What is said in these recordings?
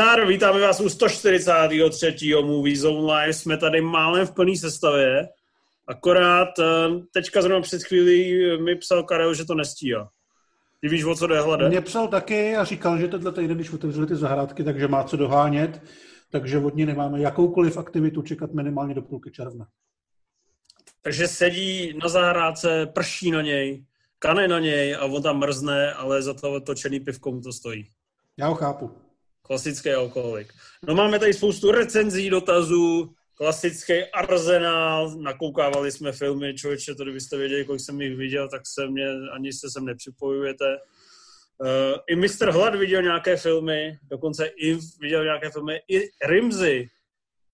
Nazdar, vítáme vás u 143. Movie Zone Live. Jsme tady málem v plné sestavě. Akorát eh, teďka zrovna před chvílí mi psal Karel, že to nestíhá. Ty víš, o co jde hlade? Mě psal taky a říkal, že tenhle týden, když otevřeli ty zahrádky, takže má co dohánět, takže od ní nemáme jakoukoliv aktivitu čekat minimálně do půlky června. Takže sedí na zahrádce, prší na něj, kane na něj a on tam mrzne, ale za to točený pivko mu to stojí. Já ho chápu. Klasický alkoholik. No máme tady spoustu recenzí, dotazů, klasický arzenál, nakoukávali jsme filmy, člověče, to kdybyste věděli, kolik jsem jich viděl, tak se mě, ani se sem nepřipojujete. Uh, I Mr. Hlad viděl nějaké filmy, dokonce i viděl nějaké filmy, i Rimzy,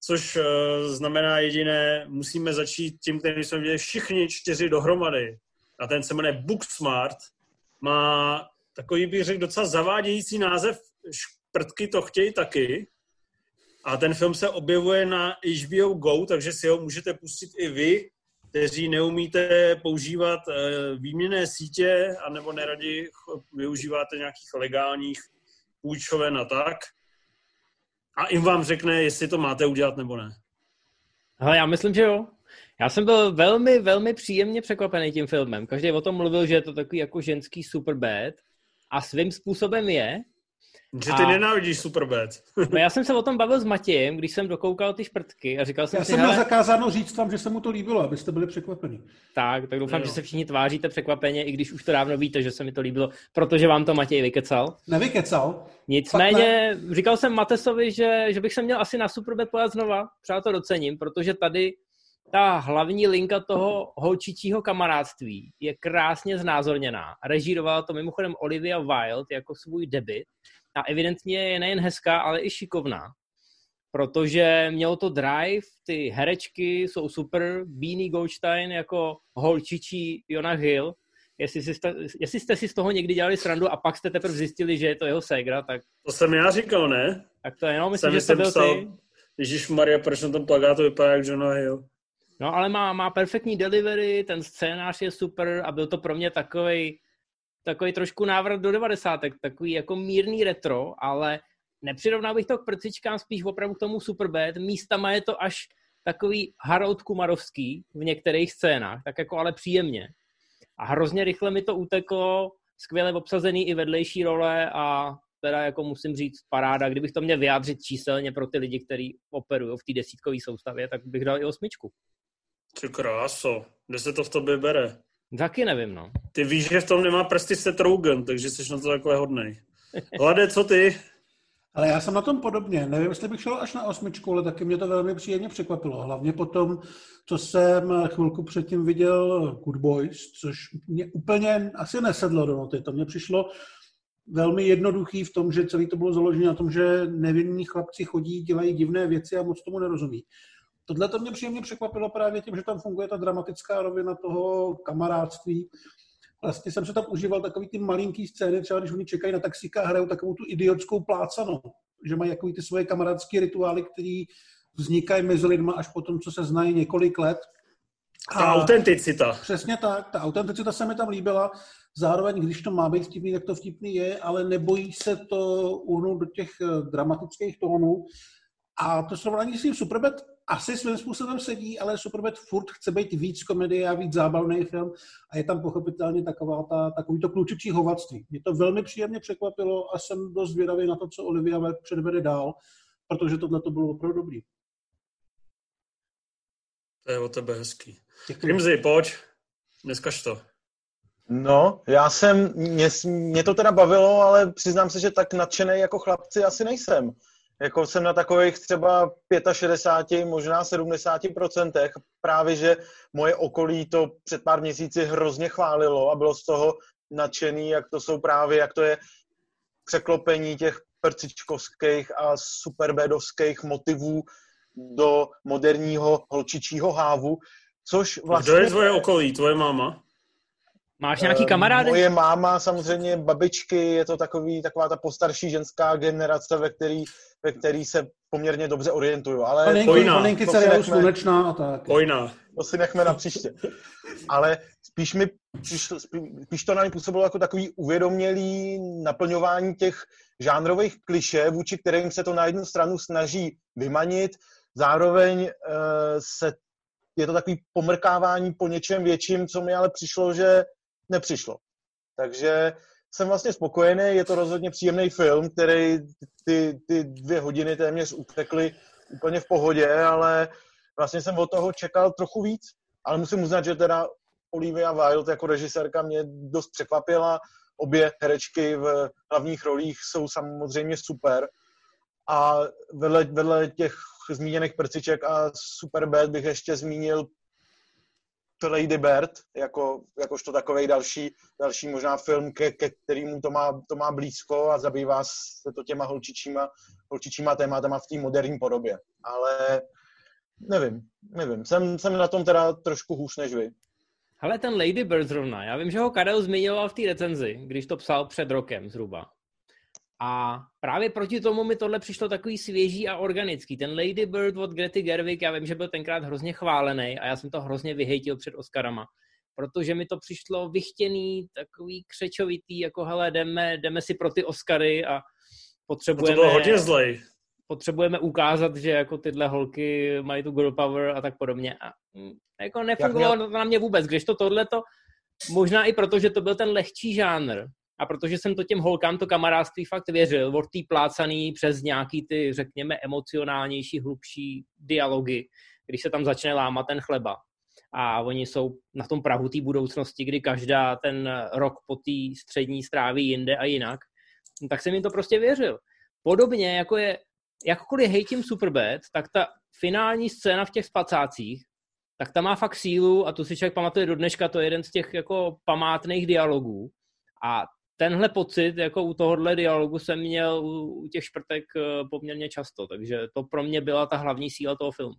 což uh, znamená jediné, musíme začít tím, který jsme viděli všichni čtyři dohromady. A ten se jmenuje Booksmart. Má takový, bych řekl, docela zavádějící název Šprtky to chtějí taky. A ten film se objevuje na HBO Go, takže si ho můžete pustit i vy, kteří neumíte používat uh, výměné sítě, anebo neradi využíváte nějakých legálních půjčoven a tak. A jim vám řekne, jestli to máte udělat nebo ne. Hele, já myslím, že jo. Já jsem byl velmi, velmi příjemně překvapený tím filmem. Každý o tom mluvil, že je to takový jako ženský superbad a svým způsobem je, že ty a... nenávidíš Superbad. no já jsem se o tom bavil s Matějem, když jsem dokoukal ty šprtky a říkal jsem já si, jsem měl hele... zakázáno říct vám, že se mu to líbilo, abyste byli překvapení. Tak, tak doufám, no. že se všichni tváříte překvapeně, i když už to dávno víte, že se mi to líbilo, protože vám to Matěj vykecal. Nevykecal. Nicméně, ne. říkal jsem Matesovi, že, že bych se měl asi na Superbad pojat znova, třeba to docením, protože tady ta hlavní linka toho holčičího kamarádství je krásně znázorněná. Režírovala to mimochodem Olivia Wilde jako svůj debit a evidentně je nejen hezká, ale i šikovná. Protože mělo to drive, ty herečky jsou super, Beanie Goldstein jako holčičí Jonah Hill, jestli, jste, jestli jste si z toho někdy dělali srandu a pak jste teprve zjistili, že je to jeho ségra, tak... To jsem já říkal, ne? Tak to jenom myslím, jsem že to byl psal, ty. Ježíš Maria, proč na tom plagátu vypadá jak Jonah Hill? No ale má, má perfektní delivery, ten scénář je super a byl to pro mě takový takový trošku návrat do 90. takový jako mírný retro, ale nepřirovnal bych to k prcičkám, spíš opravdu k tomu Superbad. Místama je to až takový Harold Kumarovský v některých scénách, tak jako ale příjemně. A hrozně rychle mi to uteklo, skvěle obsazený i vedlejší role a teda jako musím říct paráda, kdybych to měl vyjádřit číselně pro ty lidi, kteří operují v té desítkové soustavě, tak bych dal i osmičku. Ty kráso, kde se to v tobě bere? Taky nevím, no. Ty víš, že v tom nemá prsty Seth Rogen, takže jsi na to takové hodnej. Hlade, co ty? Ale já jsem na tom podobně. Nevím, jestli bych šel až na osmičku, ale taky mě to velmi příjemně překvapilo. Hlavně potom, co jsem chvilku předtím viděl Good Boys, což mě úplně asi nesedlo do noty. To mě přišlo velmi jednoduchý v tom, že celý to bylo založené na tom, že nevinní chlapci chodí, dělají divné věci a moc tomu nerozumí. Tohle to mě příjemně překvapilo právě tím, že tam funguje ta dramatická rovina toho kamarádství. Vlastně jsem se tam užíval takový ty malinký scény, třeba když oni čekají na taxíka a hrajou takovou tu idiotskou plácanou, že mají takový ty svoje kamarádské rituály, které vznikají mezi lidma až po tom, co se znají několik let. A ta autenticita. Přesně tak, ta autenticita se mi tam líbila. Zároveň, když to má být vtipný, tak to vtipný je, ale nebojí se to uhnout do těch eh, dramatických tónů. A to srovnání s tím Superbad asi svým způsobem sedí, ale Superbad furt chce být víc komedie a víc zábavný film a je tam pochopitelně taková ta, takový to klučičí hovadství. Mě to velmi příjemně překvapilo a jsem dost zvědavý na to, co Olivia Wilde předvede dál, protože tohle to bylo opravdu dobrý. To je o tebe hezký. Rimzi, pojď, dneska to. No, já jsem, mě, mě to teda bavilo, ale přiznám se, že tak nadšený jako chlapci asi nejsem jako jsem na takových třeba 65, možná 70 procentech. Právě, že moje okolí to před pár měsíci hrozně chválilo a bylo z toho nadšený, jak to jsou právě, jak to je překlopení těch percičkovských a superbedovských motivů do moderního holčičího hávu, což vlastně... Kdo je tvoje okolí? Tvoje máma? Máš nějaký kamarády? Moje máma, samozřejmě babičky, je to takový, taková ta postarší ženská generace, ve který, ve který se poměrně dobře orientuju. Ale paninky To se jdou nechme. slunečná a tak. Vojna. to si nechme na příště. Ale spíš, mi, spíš, spíš to na mě působilo jako takový uvědomělý naplňování těch žánrových kliše, vůči kterým se to na jednu stranu snaží vymanit, zároveň uh, se, je to takový pomrkávání po něčem větším, co mi ale přišlo, že nepřišlo. Takže jsem vlastně spokojený, je to rozhodně příjemný film, který ty, ty dvě hodiny téměř utekly úplně v pohodě, ale vlastně jsem od toho čekal trochu víc. Ale musím uznat, že teda Olivia Wilde jako režisérka mě dost překvapila. Obě herečky v hlavních rolích jsou samozřejmě super. A vedle, vedle těch zmíněných prciček a Superbad bych ještě zmínil Lady Bird, jako, jakožto takový další, další možná film, ke, ke kterému to má, to má blízko a zabývá se to těma holčičíma, holčičíma tématama v té moderní podobě. Ale nevím, nevím. Jsem, jsem na tom teda trošku hůř než vy. Ale ten Lady Bird zrovna, já vím, že ho Karel zmiňoval v té recenzi, když to psal před rokem zhruba. A právě proti tomu mi tohle přišlo takový svěží a organický. Ten Lady Bird od Grety Gerwig, já vím, že byl tenkrát hrozně chválený a já jsem to hrozně vyhejtil před Oscarama, protože mi to přišlo vychtěný, takový křečovitý, jako hele, jdeme, jdeme si pro ty Oscary a No potřebujeme, to bylo hodně zlej. potřebujeme ukázat, že jako tyhle holky mají tu girl power a tak podobně. A mm, jako nefungovalo to na mě vůbec, když to tohleto, možná i proto, že to byl ten lehčí žánr, a protože jsem to těm holkám to kamarádství fakt věřil, od té plácaný přes nějaký ty, řekněme, emocionálnější, hlubší dialogy, když se tam začne lámat ten chleba. A oni jsou na tom prahu té budoucnosti, kdy každá ten rok po té střední stráví jinde a jinak, no tak jsem jim to prostě věřil. Podobně jako je, jakkoliv hejtím Superbad, tak ta finální scéna v těch spacácích, tak ta má fakt sílu a to si člověk pamatuje do dneška, to je jeden z těch jako památných dialogů. A tenhle pocit jako u tohohle dialogu jsem měl u, u těch šprtek eh, poměrně často, takže to pro mě byla ta hlavní síla toho filmu.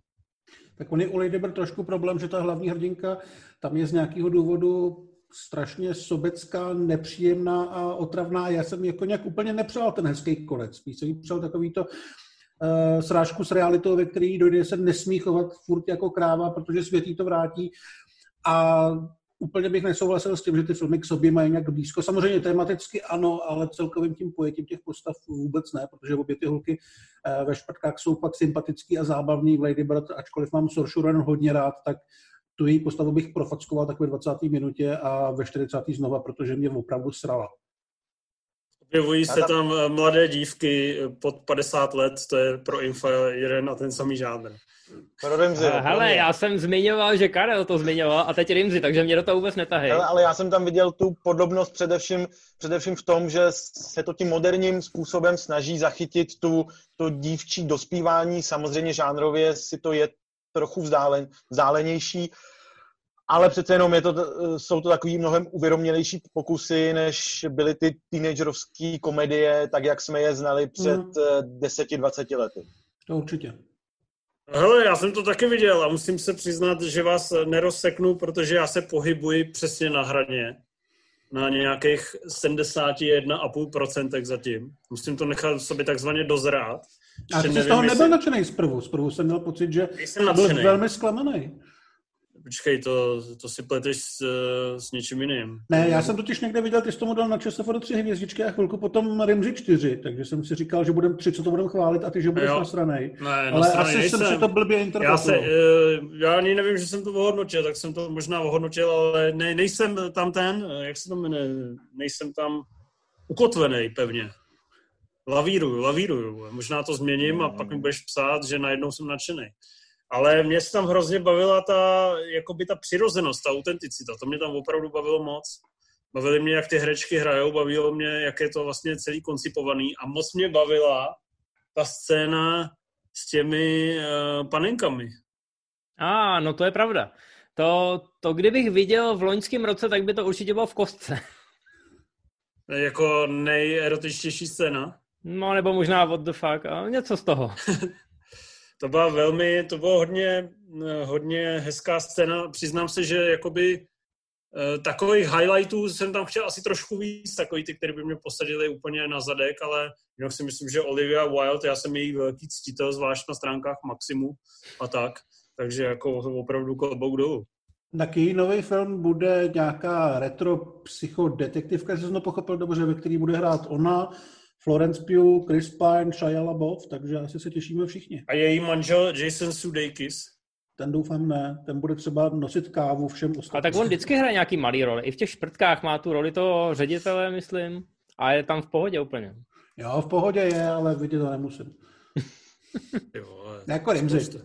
Tak on je u Lady Bird trošku problém, že ta hlavní hrdinka tam je z nějakého důvodu strašně sobecká, nepříjemná a otravná. Já jsem jako nějak úplně nepřál ten hezký konec. Spíš jsem přál takový to uh, srážku s realitou, ve který dojde se nesmí chovat furt jako kráva, protože světý to vrátí. A úplně bych nesouhlasil s tím, že ty filmy k sobě mají nějak blízko. Samozřejmě tematicky ano, ale celkovým tím pojetím těch postav vůbec ne, protože obě ty holky eh, ve špatkách jsou fakt sympatický a zábavný v Lady Bird, ačkoliv mám Saoirse Ronan hodně rád, tak tu její postavu bych profackoval tak ve 20. minutě a ve 40. znova, protože mě opravdu srala. Objevují se tam eh, mladé dívky eh, pod 50 let, to je pro Infa jeden a ten samý žánr. Pro Eh, pro Hele, já jsem zmiňoval, že Karel to zmiňoval a teď Rimzi, takže mě do toho vůbec netahej. Hele, ale já jsem tam viděl tu podobnost především, především v tom, že se to tím moderním způsobem snaží zachytit tu, to dívčí dospívání. Samozřejmě žánrově si to je trochu vzdálen, vzdálenější, ale přece jenom je to, jsou to takový mnohem uvědomělejší pokusy, než byly ty teenagerovské komedie, tak jak jsme je znali před Mm. mm. 10-20 lety. To určitě. Hele, já jsem to taky viděl a musím se přiznat, že vás nerozseknu, protože já se pohybuji přesně na hraně. Na nějakých 71,5% zatím. Musím to nechat sobě takzvaně dozrát. A ty jsi z toho nebyl jestli- nadšený zprvu. Zprvu jsem měl pocit, že Nejsem byl velmi zklamaný. Počkej, to, to si pleteš s, s něčím jiným. Ne, já jsem totiž někde viděl, ty jsi tomu dal na ČSFD tři hvězdičky a chvilku potom Rimži čtyři, takže jsem si říkal, že budeme tři, co to budeme chválit a ty, že budeš Jo. nasranej. Ne, Ale nasranej asi nejsem. jsem si to blbě Já, interpretoval. se, eh, já ani nevím, že jsem to ohodnotil, tak jsem to možná ohodnotil, ale ne, nejsem tam ten, eh, jak se to jmenuje, nejsem tam ukotvený pevně. Lavíruju, lavíruju. Možná to změním a pak mi budeš psát, že najednou jsem nadšený. Ale mě se tam hrozně bavila ta, jakoby ta přirozenost, ta autenticita. To mě tam opravdu bavilo moc. Bavily mě, jak ty herečky hrajou, bavilo mě, jak je to vlastně celý koncipovaný a moc mě bavila ta scéna s těmi uh, panenkami. A, ah, no to je pravda. To, to kdybych viděl v loňském roce, tak by to určitě bylo v kostce. Je Jako nejerotičtější scéna. No, nebo možná what the fuck, a něco z toho. To byla velmi, to bylo hodně, hodně hezká scéna. Přiznám se, že jakoby Eh, takových highlightů jsem tam chtěl asi trošku víc, takový ty, které by mě posadili úplně na zadek, ale jinak si myslím, že Olivia Wilde, já jsem její velký ctitel, zvlášť na stránkách Maximu a tak, takže jako opravdu klobouk dolů. Taky nový film bude nějaká retro psychodetektivka, jestli jsem to pochopil dobře, ve který bude hrát ona, Florence Pugh, Chris Pine, Shia LaBeouf, takže asi se těšíme všichni. A její manžel Jason Sudeikis? Ten doufám ne, ten bude třeba nosit kávu všem ostatním. A tak on vždycky hraje nějaký malý roli. I v těch šprtkách má tu roli toho ředitele, myslím. A je tam v pohodě úplně. Jo, v pohodě je, ale vidět to nemusím. jo. Jako Rimzi.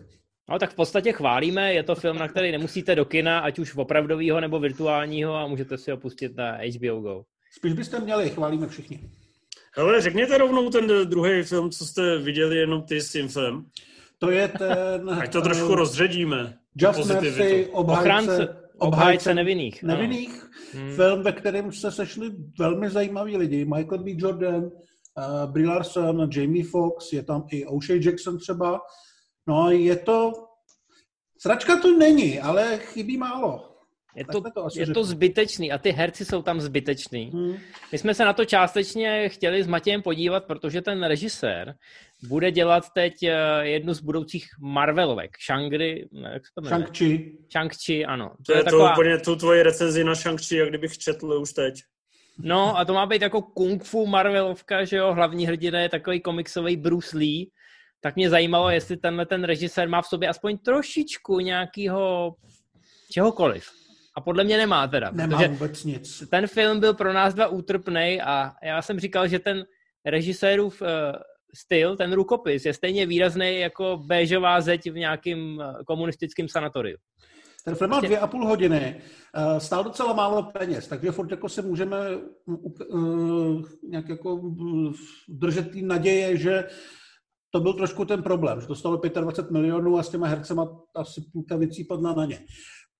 No tak v podstatě chválíme, je to film, na který nemusíte do kina, ať už opravdového nebo virtuálního a můžete si ho pustit na HBO Go. Spíš byste měli, chválíme všichni. Hele, řekněte rovnou ten druhý film, co jste viděli jenom ty s tím filmem. To je ten... Ať to trošku uh, rozředíme. Just Mercy, obhájce, obhájce nevinných. Nevinných. Hmm. Film, ve kterém se sešli velmi zajímaví lidi. Michael B. Jordan, uh, Brie Larson, Jamie Foxx, je tam i O'Shea Jackson třeba. No, je to... Sračka to není, ale chybí málo. Je to, to je to zbytečný a ty herci jsou tam zbytečný. Hmm. My jsme se na to částečně chtěli s Matějem podívat, protože ten režisér bude dělat teď eh, jednu z budoucích Marvelovek. Shangri, jak se to jmenuje? Shang-Chi. Shang-Chi, ano. To, to je, je taková... to úplně tu tvoji recenzi na Shang-Chi, jak kdybych četl už teď. No a to má být jako kung fu Marvelovka, že jo, hlavní hrdina je takový komiksový Bruce Lee, tak mě zajímalo, jestli tenhle ten režisér má v sobě aspoň trošičku nějakého čehokoliv. A podle mě nemá teda. Nemá vůbec nic. Ten film byl pro nás dva útrpný a já jsem říkal, že ten režisérův uh, styl, ten rukopis je stejně výrazný jako béžová zeď v nějakém uh, komunistickém sanatoriu. Ten film má prostě- dvě a půl hodiny, uh, stál docela málo peněz, takže furt jako se můžeme uh, nějak jako držet té naděje, že to byl trošku ten problém, že to stalo 25 milionů a s těma hercema asi půlka věcí padla na ně.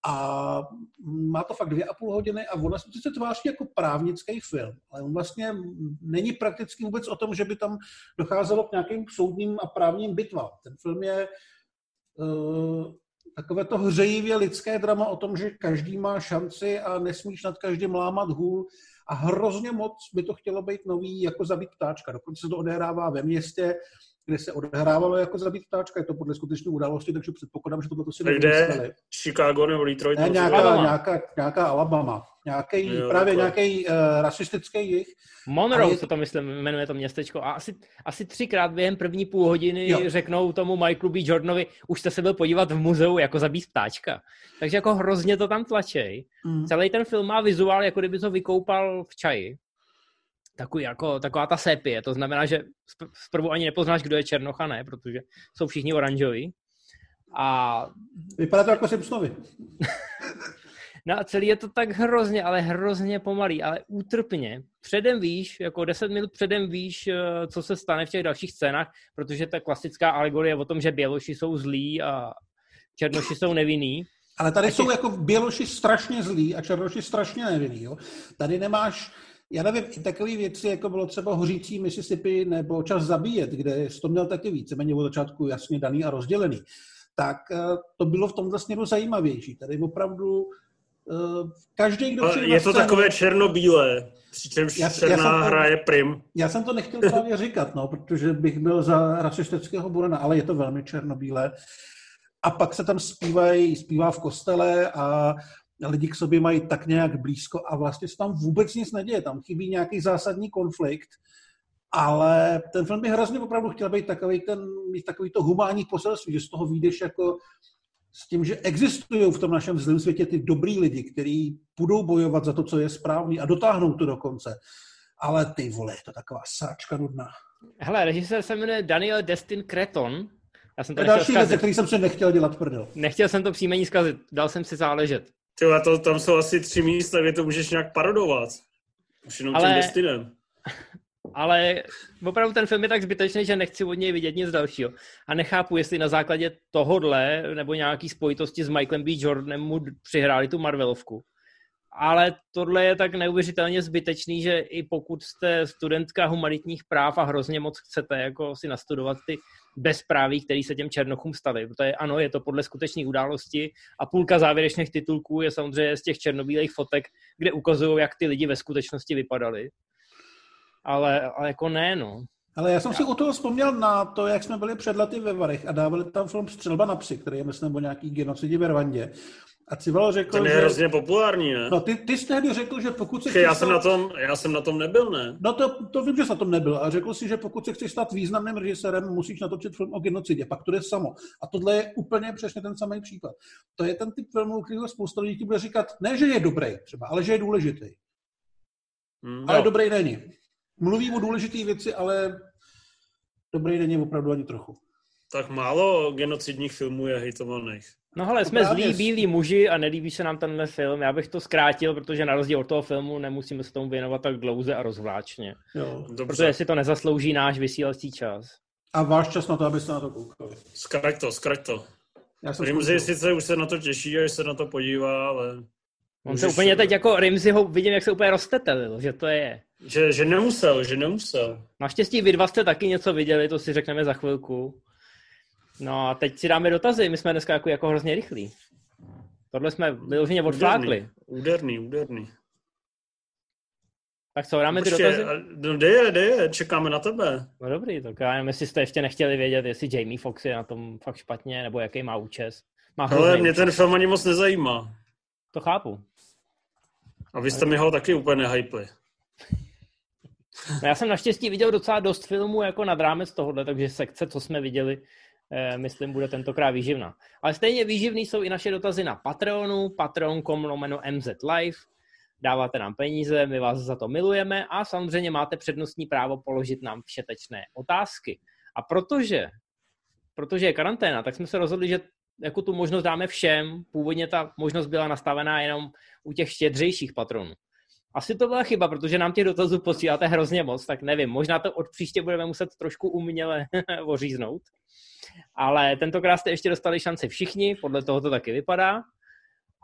A má to fakt dvě a půl hodiny a ona se tváří jako právnický film, ale on vlastně není prakticky vůbec o tom, že by tam docházelo k nějakým soudním a právním bitvám. Ten film je uh, takové to hřejivě lidské drama o tom, že každý má šanci a nesmíš nad každým lámat hůl a hrozně moc by to chtělo být nový jako zabít ptáčka. Dokonce se to odehrává ve městě, kde se odehrávalo jako zabít ptáčka, je to podle skutečné události, takže předpokládám, že tohle to si nevymysleli. Chicago nebo Detroit? Ne, nějaká, Alabama. nějaká, nějaká Alabama. Nějaký, jo, právě nějaký uh, rasistický jich. Monroe je... se to myslím, jmenuje to městečko. A asi, asi třikrát během první půl hodiny jo. řeknou tomu Michaelu B. Jordanovi, už jste se byl podívat v muzeu jako zabít ptáčka. Takže jako hrozně to tam tlačej. Mm. Celý ten film má vizuál, jako kdyby to vykoupal v čaji takový jako, taková ta sépie. To znamená, že zprvu ani nepoznáš, kdo je Černocha, ne, protože jsou všichni oranžoví. A... Vypadá to jako Simpsonovi. no a celý je to tak hrozně, ale hrozně pomalý, ale útrpně. Předem víš, jako 10 minut předem víš, eh, co se stane v těch dalších scénách, protože ta klasická alegorie o tom, že Běloši jsou zlí a Černoši jsou nevinný. Ale tady těch... jsou jako Běloši strašně zlí a Černoši strašně nevinný. Jo? Tady nemáš já nevím, i takové věci, jako bylo třeba hořící Mississippi nebo čas zabíjet, kde to měl taky víceméně od začátku jasně daný a rozdělený, tak eh, to bylo v tomhle směru zajímavější. Tady opravdu eh, každý, kdo Je to scénu, takové černobílé, přičemž já, černá já jsem, hra je prim. Já jsem to nechtěl právě říkat, no, protože bych byl za rasistického burana, ale je to velmi černobílé. A pak se tam zpívají, zpívá v kostele a lidi k sobě mají tak nějak blízko a vlastně se tam vůbec nic neděje. Tam chybí nějaký zásadní konflikt, ale ten film by hrozně opravdu chtěl být takový, ten, mít takový to humánní poselství, že z toho vyjdeš jako s tím, že existují v tom našem zlém světě ty dobrý lidi, kteří budou bojovat za to, co je správný a dotáhnou to do konce. Ale ty vole, je to taková sáčka nudná. Hele, režisér se jmenuje Daniel Destin Creton. Já jsem to, to další věc, který jsem se nechtěl dělat prdel. Nechtěl jsem to příjmení zkazit, dal jsem si záležet. Ty, to, tam jsou asi tři místa, kde to můžeš nějak parodovat. Už jenom ale, tím destinem. Ale opravdu ten film je tak zbytečný, že nechci od něj vidět nic dalšího. A nechápu, jestli na základě tohodle nebo nějaký spojitosti s Michaelem B. Jordanem mu přihráli tu Marvelovku. ale tohle je tak neuvěřitelně zbytečný, že i pokud jste studentka humanitních práv a hrozně moc chcete jako si nastudovat ty bezpráví, který se těm černochům staly, protože ano, je to podle skutečné události a půlka závěrečných titulků je samozřejmě z těch černobílých fotek, kde ukazují, jak ty lidi ve skutečnosti vypadali. Ale, ale jako ne, no. Ale já jsem já. si u toho vzpomněl na to, jak jsme byli před lety ve Varech a dávali tam film Střelba na psy, který je, myslím, o nějaký genocidi v Rwandě. A Cival řekl, Ten je že... hrozně populární, ne? No, ty, ty jsi tehdy řekl, že pokud se chceš já, jsem na tom, já jsem na tom nebyl, ne? No to, to vím, že jsi na tom nebyl. A řekl si, že pokud se chceš stát významným režisérem, musíš natočit film o genocidě. Pak to je samo. A tohle je úplně přesně ten samý příklad. To je ten typ filmů, který spousta lidí bude říkat, ne, že je dobrý třeba, ale že je důležitý. Hmm, ale no. dobrý není. Mluví o důležité věci, ale dobrý není opravdu ani trochu. Tak málo genocidních filmů je hejtovaných. No hele, jsme zlí bílí muži a nelíbí se nám tenhle film. Já bych to zkrátil, protože na rozdíl od toho filmu nemusíme se tomu věnovat tak dlouze a rozvláčně. Jo. Dobře. Protože si to nezaslouží náš vysílací čas. A váš čas na to, abyste na to koukali. Zkrať to, zkrať to. Rimzi sice už se na to těší, až se na to podívá, ale... On se úplně teď jako Rimzi ho vidím, jak se úplně roztetelil, že to je. Že, že nemusel, že nemusel. Naštěstí vy dva jste taky něco viděli, to si řekneme za chvilku. No a teď si dáme dotazy, my jsme dneska jako, jako hrozně rychlí. Tohle jsme vyloženě odflákli. Úderný, úderný. Tak co, dáme Počkej, ty dotazy? No, kde je, kde je, čekáme na tebe. No dobrý, tak já nevím, jestli jste ještě nechtěli vědět, jestli Jamie Fox je na tom fakt špatně, nebo jaký má účes. Má Ale mě účes. ten film ani moc nezajímá. To chápu. A vy jste mi ho taky úplně nehypli. No já jsem naštěstí viděl docela dost filmů jako nad rámec tohohle, takže sekce, co jsme viděli, Eh, myslím, bude tentokrát výživná. Ale stejně výživný jsou i naše dotazy na Patreonu, patreon.com lomeno MZ Live. Dáváte nám peníze, my vás za to milujeme a samozřejmě máte přednostní právo položit nám všetečné otázky. A protože, protože je karanténa, tak jsme se rozhodli, že jako tu možnost dáme všem. Původně ta možnost byla nastavená jenom u těch štědřejších patronů. Asi to byla chyba, protože nám těch dotazů posíláte hrozně moc, tak nevím, možná to od příště budeme muset trošku uměle oříznout. Ale tentokrát jste ještě dostali šanci všichni, podle toho to taky vypadá.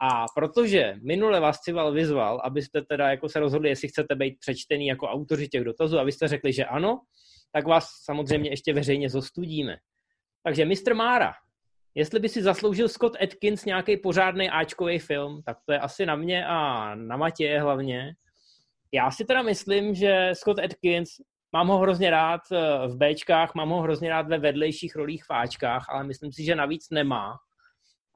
A protože minule vás Cival vyzval, abyste teda jako se rozhodli, jestli chcete být přečtený jako autoři těch dotazů, abyste řekli, že ano, tak vás samozřejmě ještě veřejně zostudíme. Takže Mr. Mára, jestli by si zasloužil Scott Atkins nějaký pořádný Ačkový film, tak to je asi na mě a na Matě hlavně. Já si teda myslím, že Scott Atkins Mám ho hrozně rád eh, v Bčkách, mám ho hrozně rád ve vedlejších rolích v Ačkách, ale myslím si, že navíc nemá.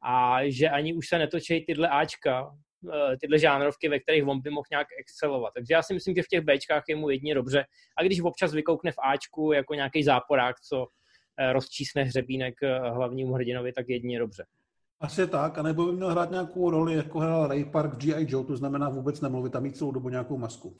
A že ani už se netočí tyhle Ačka, eh, tyhle žánrovky, ve kterých on by mohl nějak excelovat. Takže já si myslím, že v těch Bčkách je mu jedině dobře. A když občas vykoukne v Ačku jako nějaký záporák, co rozčísne hřebínek hlavnímu hrdinovi, tak jedině dobře. Asi tak, anebo by měl hrát nějakou roli, jako hrál Ray Park G.I. Joe, to znamená vůbec nemluvit a mít celou dobu nějakou masku.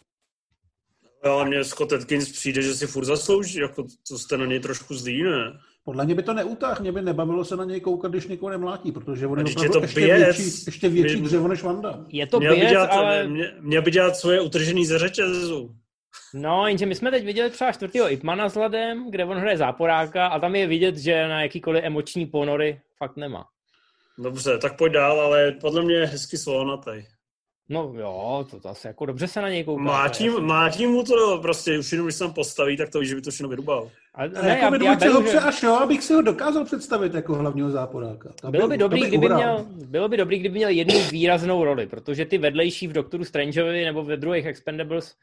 Ale mně Scott Atkins přijde, že si furt zaslouží, jako to jste na něj trošku zlý, ne? Podle mě by to neutáhl, mě by nebavilo se na něj koukat, když někoho nemlátí, protože on je, je to ještě, větší, ještě větší mě, dřevo než Vanda. Je to měl dělat, ale... Mě, měl by dělat svoje utržený ze řetězu. No, jenže my jsme teď viděli třeba čtvrtého Ipmana s Ladem, kde on hraje záporáka a tam je vidět, že na jakýkoliv emoční ponory fakt nemá. Dobře, tak pojď dál, ale podle mě je hezky slovenatý. No jo, to, to asi jako dobře se na něj kouká. Má tím, má tím mu to prostě, už jenom když se tam postaví, tak to víš, že by to všechno vyrubal. Ale, ne, jako já, já, já, že... až jo, abych si ho dokázal představit jako hlavního záporáka. To bylo, by dobrý, by kdyby měl, bylo by dobrý, kdyby měl jednu výraznou roli, protože ty vedlejší v Doktoru Strangeovi nebo ve druhých Expendables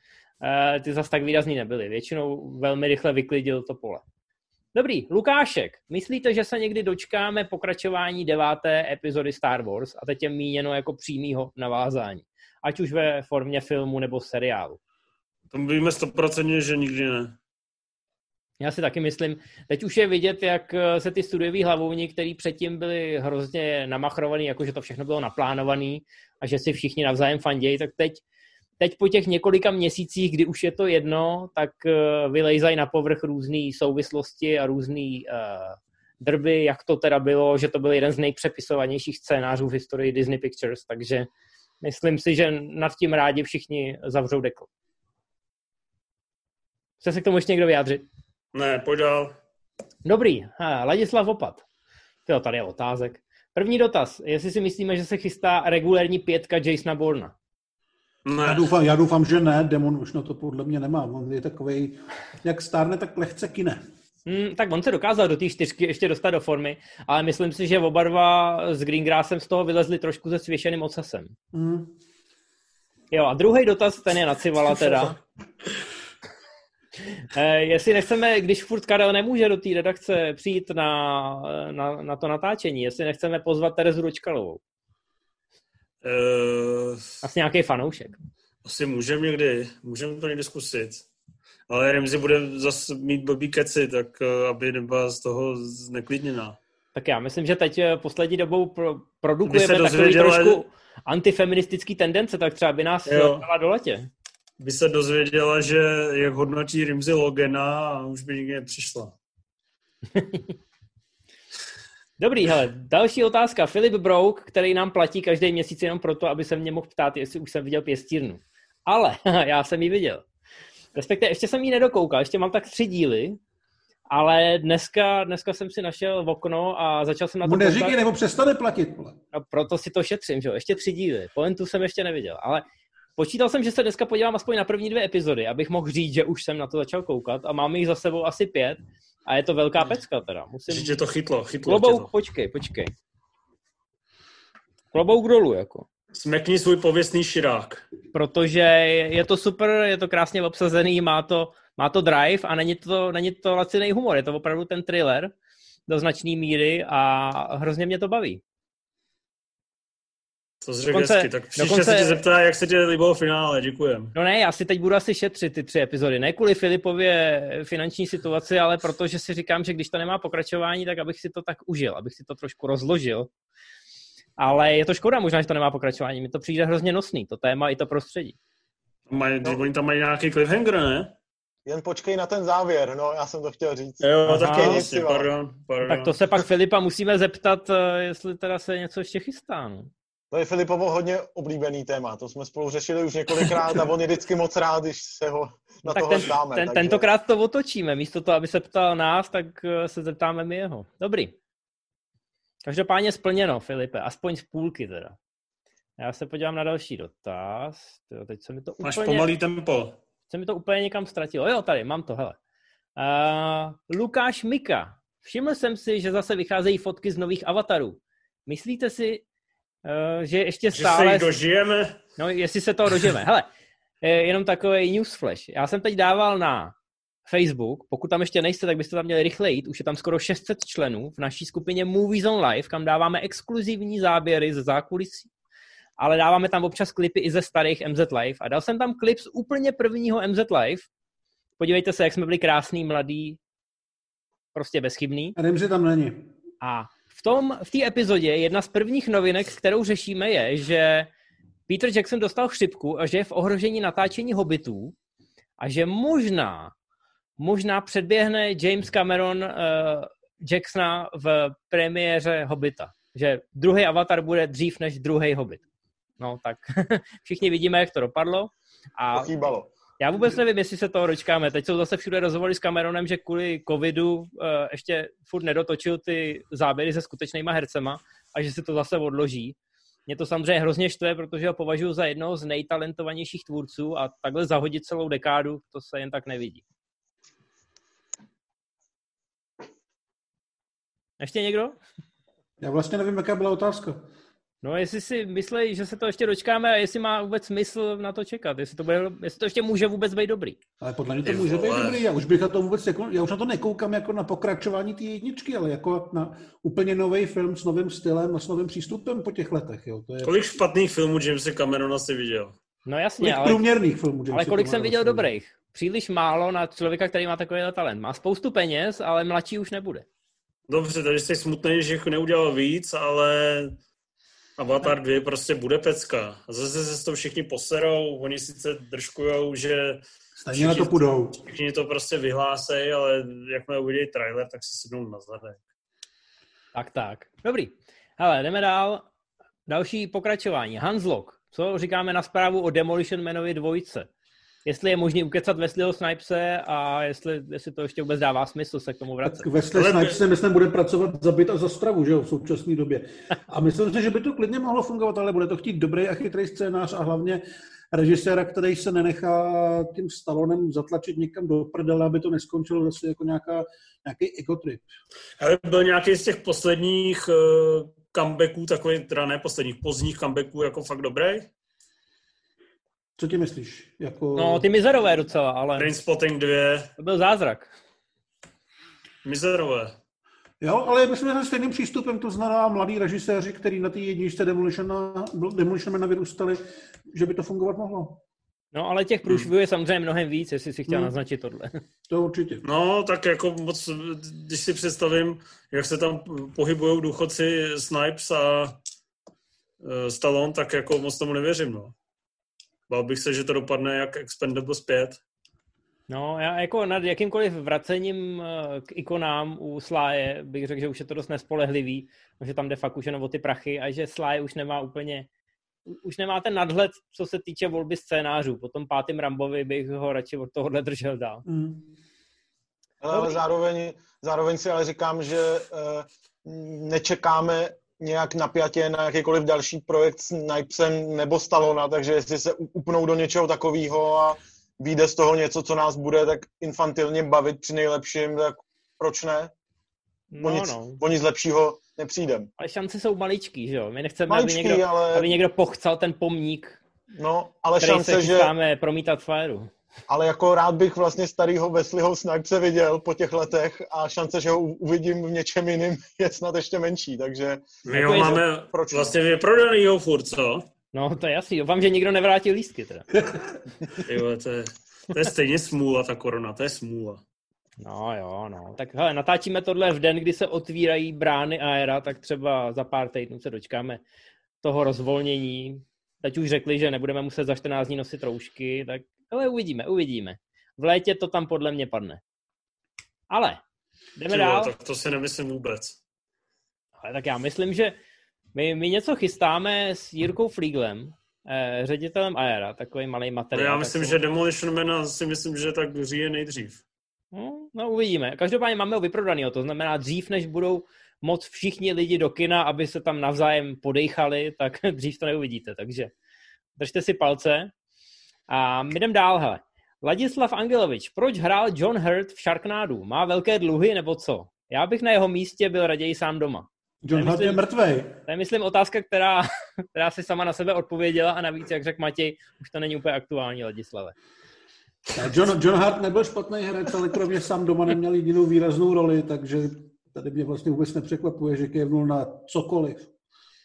uh, ty zas tak výrazný nebyly. Většinou velmi rychle vyklidil to pole. Dobrý, Lukášek, myslíte, že se někdy dočkáme pokračování deváté epizody Star Wars a teď je míněno jako přímýho navázání? Ať už ve formě filmu nebo seriálu. To víme stoprocentně, že nikdy ne. Já si taky myslím, teď už je vidět, jak eh, se ty studiový hlavovní, který předtím byli hrozně namachrovaný, jako že to všechno bylo naplánované a že si všichni navzájem fandějí, tak teď, teď po těch několika měsících, kdy už je to jedno, tak eh, vylejzají na povrch různé souvislosti a různé uh, drby, jak to teda bylo, že to byl jeden z nejpřepisovanějších scénářů v historii Disney Pictures, takže myslím si, že nad tím rádi všichni zavřou dekl. Chce se k tomu ještě někdo vyjádřit? Ne, pojď dál. Dobrý, ha, Ladislav Opat. Jo, tady je otázek. První dotaz. Jestli si myslíme, že se chystá regulérní pětka Jasona Borna? Ne. Já doufám, já doufám, že ne, Demon už na to podle mě nemá. On je takový, jak stárne, tak lehce kine. Hmm, tak on se dokázal do té čtyřky ještě dostat do formy, ale myslím si, že oba dva s Greengrassem z toho vylezli trošku se svěšeným ocasem. Mm. Jo, a druhý dotaz, ten je na Civala teda. Eh, jestli nechceme, když furt Karel nemůže do té redakce přijít na, na, na to natáčení, jestli nechceme pozvat Terezu Ročkalovou. Uh, Asi nějaký fanoušek. asi můžeme někdy, můžeme to někdy zkusit. Ale Remzi bude zase mít blbý keci, tak eh, aby nebyla z toho zneklidněná. Tak já myslím, že teď eh, poslední dobou pro, produkujeme takový trošku antifeministický tendence, tak třeba by nás Jo. dala do letě. By se dozvěděla, že jak hodnotí Rimzi Logena a už by nikdy nepřišla. Dobrý, hele, další otázka. Filip Brouk, který nám platí každý měsíc jenom proto, aby se mě mohl ptát, jestli už jsem viděl pěstírnu. Ale já jsem ji viděl. Respektive ještě jsem ji nedokoukal, ještě mám tak tři díly, ale dneska, dneska jsem si našel v okno a začal jsem na to Mu neříkej, koukat. nebo přestane platit. No, proto si to šetřím, že jo, ještě tři díly. Pointu jsem ještě neviděl, ale počítal jsem, že se dneska podívám aspoň na první dvě epizody, abych mohl říct, že už jsem na to začal koukat a mám jich za sebou asi pět a je to velká pecka teda. Musím... Že to chytlo, chytlo Klobouk, to. počkej, počkej. Klobouk dolů, jako. Smekni svůj pověstný širák. Protože je to super, je to krásně obsazený, má to, má to drive a není to, není to laciný humor, je to opravdu ten thriller do značné míry a hrozně mě to baví. To jsi řekl Dokonce- hezky. Tak příště dokonce- se tě zeptá, jak se ti líbilo finále. Děkujem. No ne, já si teď budu asi šetřit ty tři epizody. Ne kvůli Filipově finanční situaci, ale protože si říkám, že když to nemá pokračování, tak abych si to tak užil, abych si to trošku rozložil. Ale je to škoda možná, že to nemá pokračování. Mi to přijde hrozně nosný, to téma i to prostředí. Mají, No. Oni tam mají nějaký cliffhanger, ne? Jen počkej na ten závěr, no, já jsem to chtěl říct. Jo, Aha. taky Nic, vlastně, pardon, pardon. Tak to se pak Filipa musíme zeptat, eh, jestli teda se něco ještě chystá. No. To je Filipovo hodně oblíbený téma, to jsme spolu řešili už několikrát a on je vždycky moc rád, když se ho na tak tohle ten, ptáme. ten, takže- tentokrát to otočíme. Místo toho, aby se ptal nás, tak eh, se zeptáme my jeho. Dobrý. Každopádně splněno, Filipe. Aspoň z půlky teda. Já se podívám na další dotaz. Tyjo, teď se mi to Máš úplně, pomalý tempo. se mi to úplně někam ztratilo. Jo, tady, mám to, hele. Uh, Lukáš Mika. Všiml jsem si, že zase vycházejí fotky z nových avatarů. Myslíte si, uh, že ještě Že se stále... jich dožijeme. No, jestli se toho dožijeme. Hele, eh, jenom takový newsflash. Já jsem teď dával na Facebook, pokud tam ještě nejste, tak byste tam měli rychle jít. Už je tam skoro 600 členů v naší skupině Movies on Live, kam dáváme exkluzivní záběry ze zákulisí. Ale dáváme tam občas klipy i ze starých MZ Live. A dal jsem tam klip z úplně prvního MZ Live. Podívejte se, jak jsme byli krásný, mladý, prostě bezchybný. Remzi tam není. A v tom, v té epizodě jedna z prvních novinek, kterou řešíme, je, že Peter Jackson dostal chřipku a že je v ohrožení natáčení Hobbitů a že možná, možná předběhne James Cameron uh, Jacksona v premiéře Hobbita. Že druhý avatar bude dřív než druhý Hobbit. No tak všichni vidíme, jak to dopadlo. A To chýbalo. já vůbec nevím, jestli se toho dočkáme. Teď jsou zase všude rozhovory s Cameronem, že kvůli covidu uh, ještě furt nedotočil ty záběry se skutečnýma hercema a že se to zase odloží. Mě to samozřejmě hrozně štve, protože ho považuji za jednoho z nejtalentovanějších tvůrců a takhle zahodit celou dekádu, to se jen tak nevidí. Ještě někdo? Já vlastně nevím, jaká byla otázka. No, jestli si myslí, že se to ještě dočkáme a jestli má vůbec smysl na to čekat, jestli to, bude, jestli to ještě může vůbec být dobrý. Ale podle mě to Ty může být dobrý. Já už bych na to vůbec, jako, já už na to nekoukám jako na pokračování té jedničky, ale jako na úplně nový film s novým stylem a s novým přístupem po těch letech. Jo. To je Kolik špatných filmů Jamesa Camerona si viděl? No jasně, kolik ale... průměrných filmů. Ale kolik jsem viděl dobrých? Příliš málo na člověka, který má takový talent. Má spoustu peněz, ale mladší už nebude. Dobře, takže jsi smutný, že neudělal víc, ale Avatar 2 prostě bude pecka. A zase se s to všichni poserou, oni sice držkujou, že Stejně na to půjdou. všichni to prostě vyhlásej, ale jakmile uvidějí trailer, tak si sednou na zadek. Tak, tak. Dobrý. Hele, jdeme dál. Další pokračování. Hanslok. Co říkáme na zprávu o Demolition Manovi dvojce? Jestli je možný ukecat Wesleyho Snipese a jestli, jestli to ještě vůbec dává smysl se k tomu vracet. Tak Wesley Ale- Snipes myslím bude pracovat za byt a za stravu, že jo, v současné době. A myslím si, že by to klidně mohlo fungovat, ale bude to chtít dobrý a chytrý scénář a hlavně režiséra, který se nenechá tím Stallonem zatlačit někam do prdele, aby to neskončilo zase jako nějaká, nějaký egotrip. Ale byl nějaký z těch posledních uh, comebacků, takový, teda ne posledních, pozdních comebacků, jako fakt dobrý? Co ty myslíš? Jako... No, ty mizerové docela, ale Trainspotting 2, to byl zázrak. mizerové. Jo, ale myslím, že se stejným přístupem, to znamená mladí režiséři, kteří na té jedničce Demolition, Man vyrůstali, že by to fungovat mohlo. No, ale těch průšvihů je samozřejmě mnohem víc, jestli si chtěl Hmm. naznačit tohle. To určitě. No, tak jako moc, když si představím, jak se tam pohybují důchodci Snipes a uh, Stallone, tak jako moc tomu nevěřím, no. Bál bych se, že to dopadne jak Expendables 5. No, já jako nad jakýmkoliv vracením eh, k ikonám u Sláje bych řekl, že už je to dost nespolehlivý, že tam jde fakt už jenom o ty prachy a že Sly už nemá úplně, už nemá ten nadhled, co se týče volby scénářů. Po tom pátým Rambovi bych ho radši od tohohle držel dál. Mm. Ale, zároveň, zároveň si ale říkám, že uh, nečekáme nějak napjatě na jakýkoliv další projekt s Snipesem nebo Stallona, takže jestli se upnou do něčeho takového a vyjde z toho něco, co nás bude tak infantilně bavit při nejlepším, tak proč ne? O, No, nic, no. o nic lepšího nepřijdem. Ale šance jsou maličký, že jo? My nechceme, aby Maličký, někdo, ale, aby někdo pochcal ten pomník, no, ale který šance, se že, promítat Fireu. Ale jako rád bych vlastně starýho Wesleyho Snipese viděl po těch letech a šance, že ho uvidím v něčem jiným je snad ještě menší, takže My Jako ho je- máme proč ne? vlastně vyprodanýho furt, co? No, to je jasný. Doufám, že nikdo nevrátil lístky teda. Vole, to, je, to je stejně smůla, ta korona, to je smůla. No jo, no. Tak hele, natáčíme tohle v den, kdy se otvírají brány Aera, tak třeba za pár týdnů se dočkáme toho rozvolnění. Teď už řekli, že nebudeme muset za 14 dní nosit roušky, tak ale uvidíme, uvidíme. V létě to tam podle mě padne. Ale, jdeme Ty vole, dál. tak to si nemyslím vůbec. Ale tak já myslím, že my, my něco chystáme s Jirkou Flíglem, eh, ředitelem Aera, takový malý No materiál. já myslím, takový- že Demolition Man si myslím, že tak říje nejdřív. No, no uvidíme. Každopádně máme ho vyprodanýho, to znamená dřív, než budou moc všichni lidi do kina, aby se tam navzájem podejchali, tak dřív to neuvidíte, takže držte si palce. A my jdem dál, hele. Ladislav Angelovič, proč hrál John Hurt v Sharknadu? Má velké dluhy nebo co? Já bych na jeho místě byl raději sám doma. John Hart je mrtvej. To je, myslím, otázka, která, která si sama na sebe odpověděla a navíc, jak řekl Matěj, už to není úplně aktuální, Ladislave. John, John Hart nebyl špatný herec, ale kromě sám doma neměl jedinou výraznou roli, takže tady mě vlastně vůbec nepřekvapuje, že kevnul na cokoliv.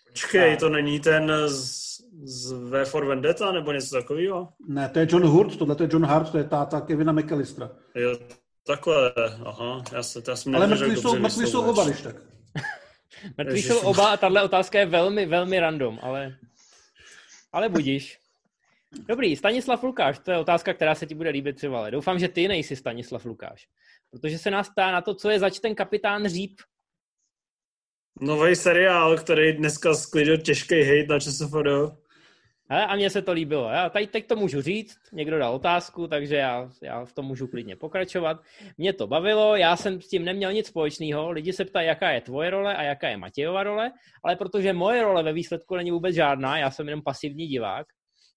Počkej, to není ten z, z V for Vendetta nebo něco takového? Ne, to je John Hurt, tohle to je John Hart, to je táta Kevina McAllistera. Jo, takhle, aha, já, se, já jsem Ale mrtví jsou, mrtví jsou oba, když tak. Mrtví jsou oba a tahle otázka je velmi, velmi random, ale, ale budíš. Dobrý, Stanislav Lukáš, to je otázka, která se ti bude líbit třeba, ale doufám, že ty nejsi Stanislav Lukáš. Protože se nás ptá na to, co je zač ten kapitán Říp. Nový seriál, který dneska sklidil těžký hate na ČSFD. Hele, a mně se to líbilo. Já tady teď to můžu říct, někdo dal otázku, takže já, já v tom můžu klidně pokračovat. Mě to bavilo, já jsem s tím neměl nic společného. Lidi se ptají, jaká je tvoje role a jaká je Matějova role, ale protože moje role ve výsledku není vůbec žádná, já jsem jenom pasivní divák,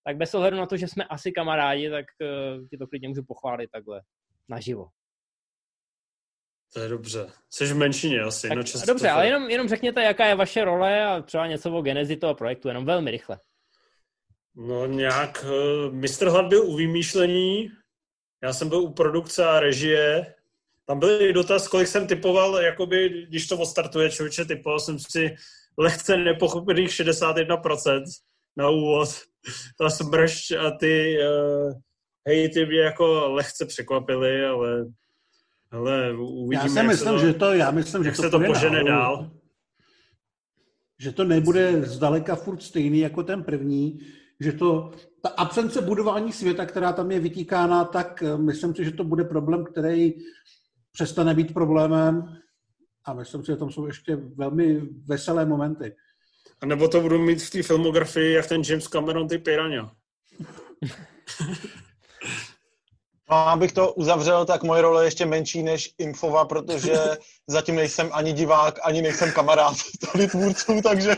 tak bez ohledu na to, že jsme asi kamarádi, tak uh, ti to klidně můžu pochválit takhle naživo. To je dobře. Jsi v menšině asi. Tak, ČSFD. dobře, ale jenom, jenom řekněte, jaká je vaše role a třeba něco o genezi toho projektu, jenom velmi rychle. No nějak, uh, Mr. Hlad byl u vymýšlení, já jsem byl u produkce a režie. Tam byl i dotaz, kolik jsem typoval, jakoby, když to odstartuje člověče, typoval jsem si lehce nepochopených 61% na úvod. Ta smršť a ty uh, hejty mě jako lehce překvapily, ale ale uvidíme, Já si myslím, to, že to, já myslím, že to, se to požene nahoru. dál. Že to nebude zdaleka furt stejný jako ten první, že to, ta absence budování světa, která tam je vytýkána, tak eh, myslím si, že to bude problém, který přestane být problémem a myslím si, že tam jsou ještě velmi veselé momenty. A nebo to budu mít v té filmografii, jak ten James Cameron, ty Piranha. No, abych to uzavřel, tak moje role je ještě menší než Infova, protože zatím nejsem ani divák, ani nejsem kamarád tady tvůrců, takže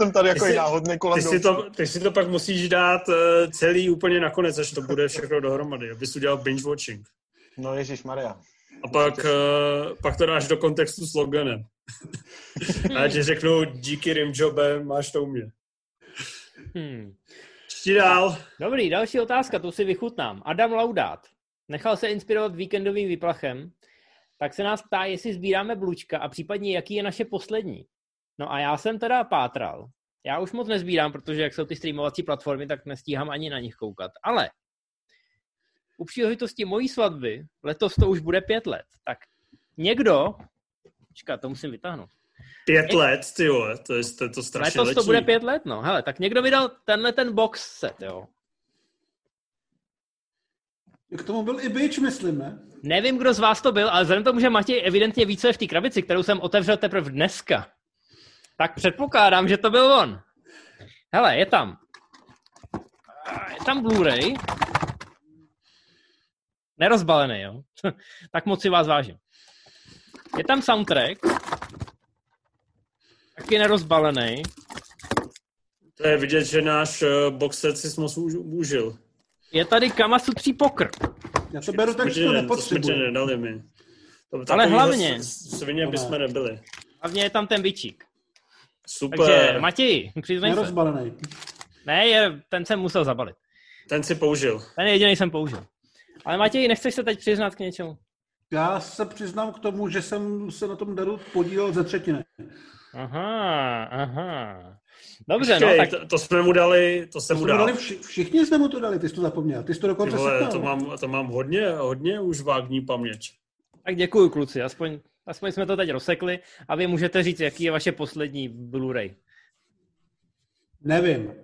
jsem tady jako Ty náhodný kolem Ty si, to, ty si to pak musíš dát eh, celý úplně nakonec, až to bude všechno dohromady, abys udělal binge watching. No Ježíš Maria. A pak, uh, pak to dáš do kontextu s Loganem. A ti řeknu, díky Rimjobe, máš to u mě. Hmm. Čti dál. Dobrý, další otázka, tu si vychutnám. Adam Laudát. Nechal se inspirovat víkendovým výplachem, tak se nás ptá, jestli sbíráme blučka a případně jaký je naše poslední. No a já jsem teda pátral. Já už moc nezbírám, protože jak jsou ty streamovací platformy, tak nestíhám ani na nich koukat. Ale u příležitosti mojí svatby, letos to už bude pět let, tak někdo, počkat, to musím vytáhnout. Pět let, ty vole, to je to, je to strašně Letos to letí. bude pět let, no. Hele, tak někdo vydal tenhle ten box set, jo. K tomu byl i Bitch, myslím, ne? Nevím, kdo z vás to byl, ale vzhledem k tomu, že Matěj evidentně více v té krabici, kterou jsem otevřel teprve dneska, tak předpokládám, že to byl on. Hele, je tam. Je tam Blu-ray. Nerozbalený, jo? tak moc si vás vážím. Je tam soundtrack. Taky nerozbalený. To je vidět, že náš uh, box set si moc už- užil. Je tady Kamasutří pokr. Já to beru tak, že to nepotřebuji. nedali mi. To, Ale hlavně- Svině bychom nebyli. Hlavně je tam ten bičík. Super. Takže Matěj, přiznej se. Ne, je, ten jsem musel zabalit. Ten si použil. Ten jediný jsem použil. Ale Matěj, nechceš se teď přiznat k něčemu? Já se přiznám k tomu, že jsem se na tom daru podílel ze třetiny. Aha, aha. Dobře, Počkej, no tak to, to, jsme mu dali, to To jsem mu jsme mu dal. dali vši, všichni jsme mu to dali, ty jsi to zapomněl. Ty jsi to Ty dokonce vole, sekal. to mám, to mám hodně, hodně už vágní paměť. Tak děkuji, kluci, aspoň, aspoň jsme to teď rozsekli a vy můžete říct, jaký je vaše poslední Blu-ray. Nevím.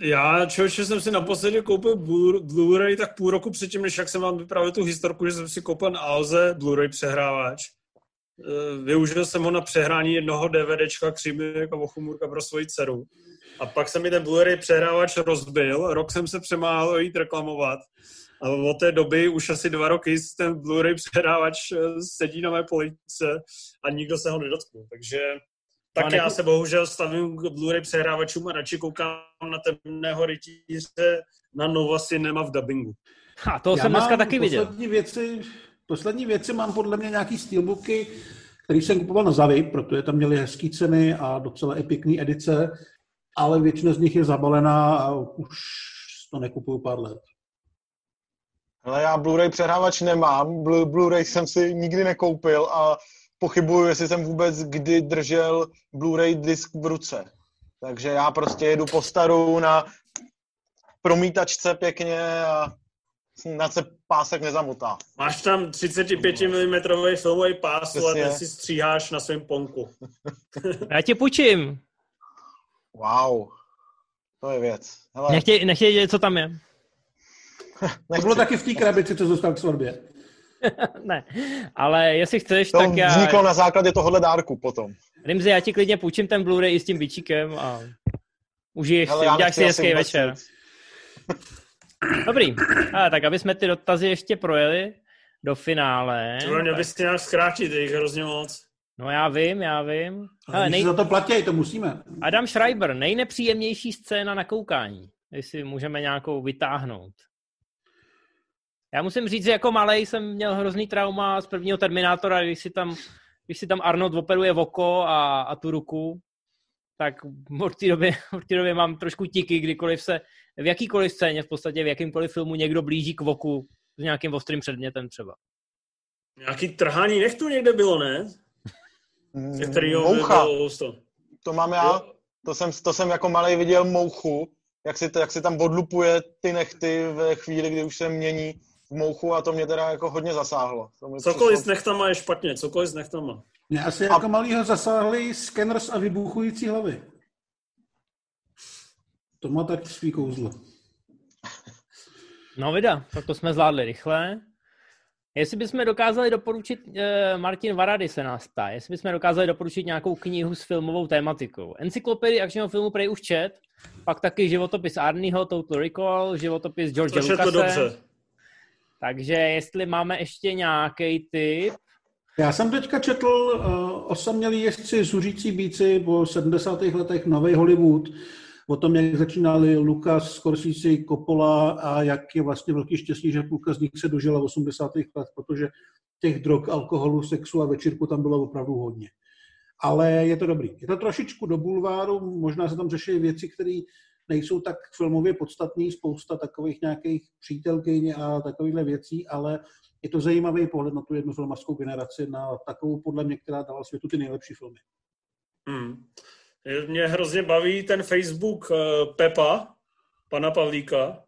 Já, člověče, jsem si naposledy koupil Blu- Blu-ray tak půl roku předtím, než jak jsem vám vyprávěl tu historku, že jsem si koupil na Alze Blu-ray přehrávač. Eh, Využil jsem ho na přehrání jednoho DVDčka Křímek a Vochumurka pro svoji dceru. A pak se mi ten Blu-ray přehrávač rozbil, rok jsem se přemáhal jít reklamovat. A od té doby už asi dva roky ten Blu-ray přehrávač eh, sedí na mé police a nikdo se ho nedotknul. Takže tak No, já neku- se bohužel stavím k Blu-ray přehrávačům a radši koukám na temného rytíře na Nova Cinema v dubbingu. A to Já jsem dneska taky viděl. Poslední věci, poslední věci mám podle mě nějaký steelbooky, který jsem kupoval na Zavy, protože tam měly hezké ceny a docela i pěkné edice, ale většina z nich je zabalená a už to nekupuju pár let. Ale já Blu-ray přehrávač nemám, Blu- Blu-ray jsem si nikdy nekoupil a pochybuju, jestli jsem vůbec kdy držel Blu-ray disk v ruce. Takže já prostě jedu po staru na promítačce pěkně a na se pásek nezamotá. Máš tam 35 mm filmový pás, ale Přesně. ten si stříháš na svém ponku. Já ti půjčím. Wow, to je věc. Hele, Nechtěj, nechtěj co tam je. To bylo taky v té krabici, co zůstal k svatbě. ne, ale jestli chceš, to tak já... vzniklo na základě tohohle dárku potom. Rimzi, já ti klidně půjčím ten Blu-ray i s tím bičíkem a užiješ si, uděláš si hezký večer. Dobrý, a, tak aby jsme ty dotazy ještě projeli do finále. Třeba měl bys nějak zkrátit, je jich hrozně moc. No já vím, já vím. Ale nej... za to platí, to musíme. Adam Schreiber, nejnepříjemnější scéna na koukání. Jestli můžeme nějakou vytáhnout. Já musím říct, že jako malej jsem měl hrozný trauma z prvního Terminátora, když si tam, když si tam Arnold operuje v oko a, a tu ruku, tak od té doby, od té doby mám trošku tiky, kdykoliv se v jakýkoliv scéně, v podstatě v jakýmkoliv filmu někdo blíží k voku s nějakým ostrým předmětem třeba. Nějaký trhání nechtu někde bylo, ne? Ze kterého Mm, Moucha, bylo to. to mám já. To jsem, to jsem jako malý viděl mouchu, jak si, to, jak si tam odlupuje ty nechty ve chvíli, kdy už se mění v mouchu a to mě teda jako hodně zasáhlo. To Cokoliv s přišlo- nechtama je špatně, cokoliv s nechtama. Mě asi jako malýho zasáhli scanners a vybuchující hlavy. To má tak svý kouzlo. No vida, tak to jsme zvládli rychle. Jestli bychom dokázali doporučit, eh, Martin Varady se nás ptá, jestli bychom dokázali doporučit nějakou knihu s filmovou tématikou. Encyklopedii akčního filmu prej už čet, pak taky životopis Arnieho, Total Recall, životopis George To Lucase. dobře. Takže jestli máme ještě nějaký tip, Já jsem teďka četl uh, Osamělí jezdci zuřící bíci po 70. letech Nový Hollywood, o tom, jak začínali Lucas, Scorsese, Coppola a jak je vlastně velký štěstí, že půlka z nich se dožila v 80. let, protože těch drog, alkoholu, sexu a večírku tam bylo opravdu hodně. Ale je to dobrý. Je to trošičku do bulváru, možná se tam řeší věci, které nejsou tak filmově podstatný, spousta takových nějakých přítelkyň a takovýchhle věcí, ale je to zajímavý pohled na tu jednu filmařskou generaci, na takovou podle mě, která dala světu ty nejlepší filmy. Hmm. Mě hrozně baví ten Facebook uh, Pepa, pana Pavlíka,